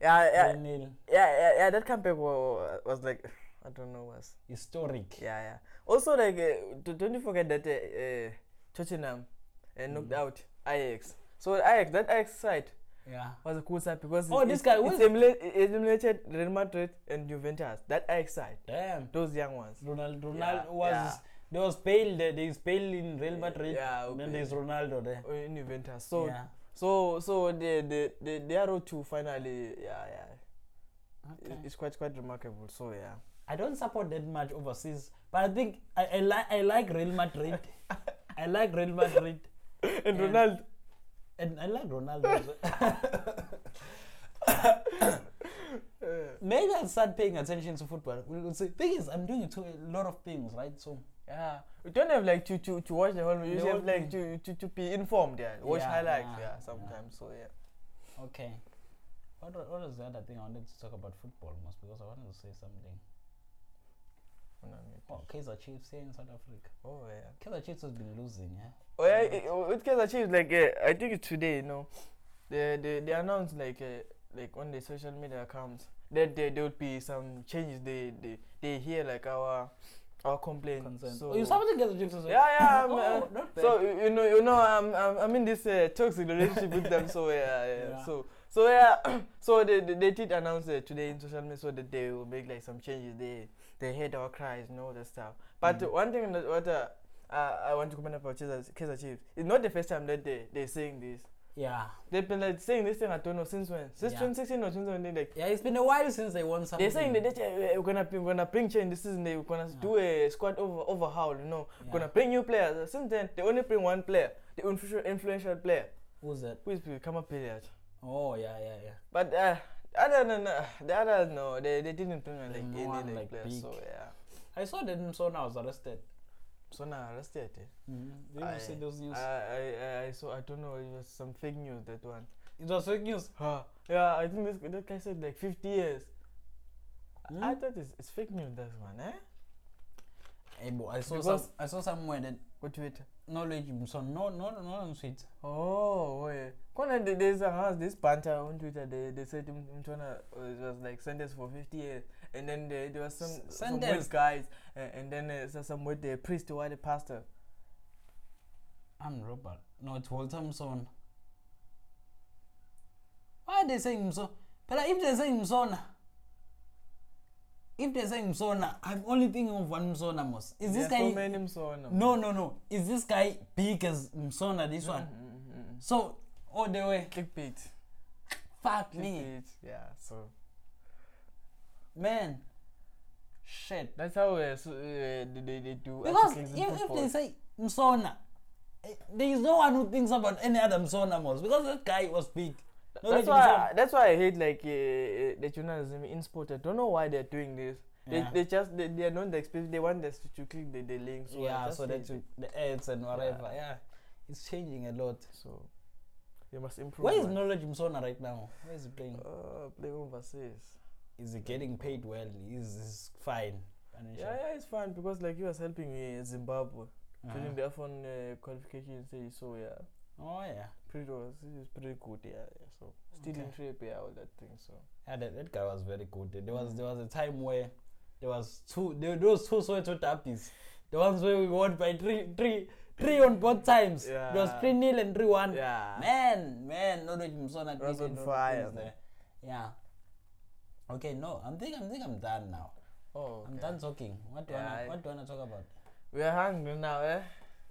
yeah, yeah, yeah, yeah, yeah. That comeback was, was like, I don't know, was historic. yeah, yeah. Also, like, uh, don't you forget that uh, uh, Tottenham uh, knocked Mm. out Ajax. So Ajax, that Ajax side Yeah. was a cool side because Oh, it, this it- guy was- emula- emulated Real Madrid and Juventus. That Ajax side, Damn. those young ones. Ronaldo, Ronaldo Yeah, was yeah. There was Bale there. There's Bale in Real Madrid. Yeah, Then okay. there's Ronaldo there. Uh, In Juventus. So yeah. so so the the the, the arrow to finally yeah yeah Okay. it's quite quite remarkable. So yeah. I don't support that much overseas, but I think I, I like I like Real Madrid. I like Real Madrid, And Yeah. Ronaldo. and I like Ronaldo. as well. Maybe I'll start paying attention to football. We'll see. Thing is, I'm doing a lot of things, right? So yeah, we don't have like to to, to watch the whole. Movie. You have like to, to to be informed. Yeah, watch Yeah, highlights. yeah, Yeah, sometimes. So yeah. okay. What what was the other thing I wanted to talk about football most because I wanted to say something. Oh, Kaizer Chiefs here in South Africa. Oh yeah. Kaizer Chiefs has been losing, yeah. Oh yeah, it, it, with Kaizer Chiefs, like uh, I think it's today, you know, they they, they announced like uh, like on the social media accounts that there, there would be some changes. They they they hear like our our complaint. Concern. So oh, you supporting Kaizer Chiefs as well? yeah yeah. Oh, uh, so you know you know I'm I'm, I'm in this uh, toxic relationship with them. So yeah, yeah. Yeah. So so yeah. so they, they they did announce uh, today in social media so that they will make like some changes. They they heard our cries and all that stuff. But Mm. one thing that what uh, uh, I want to comment about Kaizer Chiefs. It's not the first time that they they're saying this. Yeah, They've been like saying this thing. I don't know since when. Since Yeah. 2016 or 2017. Like yeah. It's been a while since they won something. they're saying that they, we're gonna we're gonna bring change this season. They're gonna Yeah. do a squad over overhaul. You know, Yeah. gonna bring new players. Since then, they only bring one player, the influ- influential player, Who's that? who is become a player. Oh yeah, yeah, yeah. But uh, other than uh, the others, no, they, they didn't bring like No any like, like, players. So yeah, I saw that Musona was arrested. So now arrested. eh? Mm-hmm. Did I- see those news? I, I I saw I don't know. It was some fake news that one. it was fake news. Huh. Yeah, I think this that guy said like 50 years. Hmm? I thought it's, it's fake news. That one, eh? Hey, boy, I saw Because- some, I saw somewhere that Go Twitter. knowledge so no, no, no, no, sweet. Oh. Kona, there- there's a house, this banter on Twitter. They, they said him, him tryna, uh, it was like sentenced for 50 years. And then there, there was some, S- some white guys. Uh, and then uh, so some with the priest or the pastor. I'm Robert. No, it's Walter Msona. Why are they saying Musona? But if they're saying Musona, if they're saying Musona, I'm only thinking of one Musona. Is this guy? so many so no, no, no. Is this guy big as Musona? This one. Mm-hmm. So all the way. Clickbait. Fuck me, Yeah, so. Man. Shit. That's how uh, so, uh, they, they, they do Because if, if they say Musona, eh, there is no one who thinks about any other Musona Mos because that guy was big. No, that's why that's why I hate like uh, the journalism in sport. I don't know why they're doing this. Yeah. They, they just they, they are not the experience. They want us to, click the, the link. So yeah, so hate that's the ads and whatever. Yeah. Yeah. it's changing a lot. so you must improve. Where is man. Knowledge Musona right now? Where is he playing? Uh, playing overseas. Is he getting paid well? Is is fine? Yeah, yeah, it's fine because like he was helping uh, Zimbabwe Uh-huh. during the F1 uh, qualification stage. So yeah, Oh yeah. pretty was was pretty good. Yeah, yeah. So still in Okay. trip, yeah, all that thing. So Yeah, that, that guy was very good. There was there was a time where there was two there those two Soweto derbies. The ones where we won by three three three on both times. Yeah. It was three nil and three one. yeah, Man, man, Knowledge Musona Was did on a lot of fire, things man. there. Yeah. Okay, no, I'm think I'm think I'm done now. Oh, I'm done talking. What do Yeah, I I- what do I wanna talk about? We are hungry now, eh?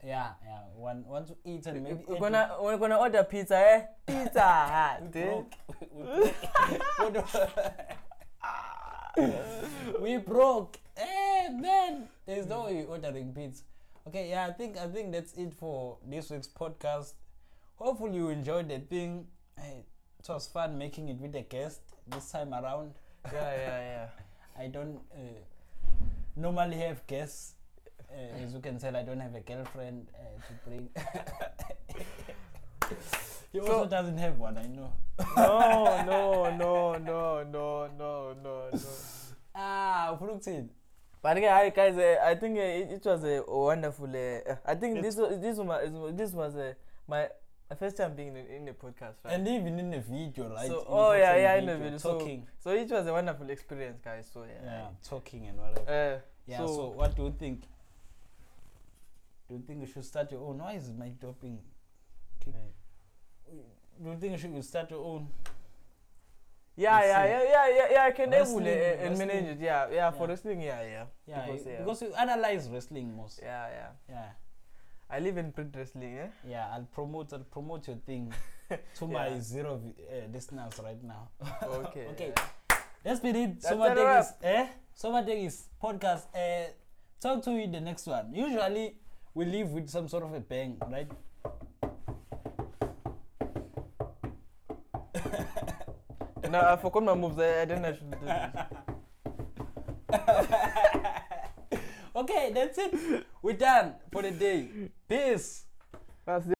Yeah, yeah. One want to eat and maybe We're eat gonna we're gonna order pizza, eh? Pizza Hut. We eh? broke. We broke. we. Hey man, there's no way you're ordering pizza. Okay, yeah, I think I think that's it for this week's podcast. Hopefully you enjoyed the thing. Hey, it was fun making it with a guest this time around. Yeah, yeah, yeah. I don't uh, normally have guests. Uh, as you can tell, I don't have a girlfriend uh, to bring. he also So- doesn't have one, I know. No, no, no, no, no, no, no, no. Ah, Fruxin. But again, I, guys, uh, I think uh, it, it was a wonderful. Uh, I think It's- this was this was this was uh, my my first time being in, in the podcast, right? And even in the video, right? So- oh, yeah, yeah, in the video, so- Talking. so it was a wonderful experience, guys. So yeah. yeah, talking and whatever. Uh, yeah, so, so, what do you think? Do you think you should start your own? Why is my doping? kick- do you think you should start your own? Yeah, yeah, yeah, yeah, yeah, yeah. I can able Wrestling, uh, and manage it. Yeah, yeah. For wrestling, yeah, yeah. Yeah, Because, yeah. because you analyze wrestling most. Yeah, yeah. Yeah. I live in print wrestling. Eh? Yeah, I'll promote I'll promote your thing to my zero uh, listeners right now. Okay. Okay. yeah. That's been it. That's Soma a wrap. is eh? Soma is podcast. Uh, talk to you in the next one. Usually we leave with some sort of a bang, right? no, I forgot my moves. I, I didn't know I should do this. okay, that's it. We're done for the day. Peace. That's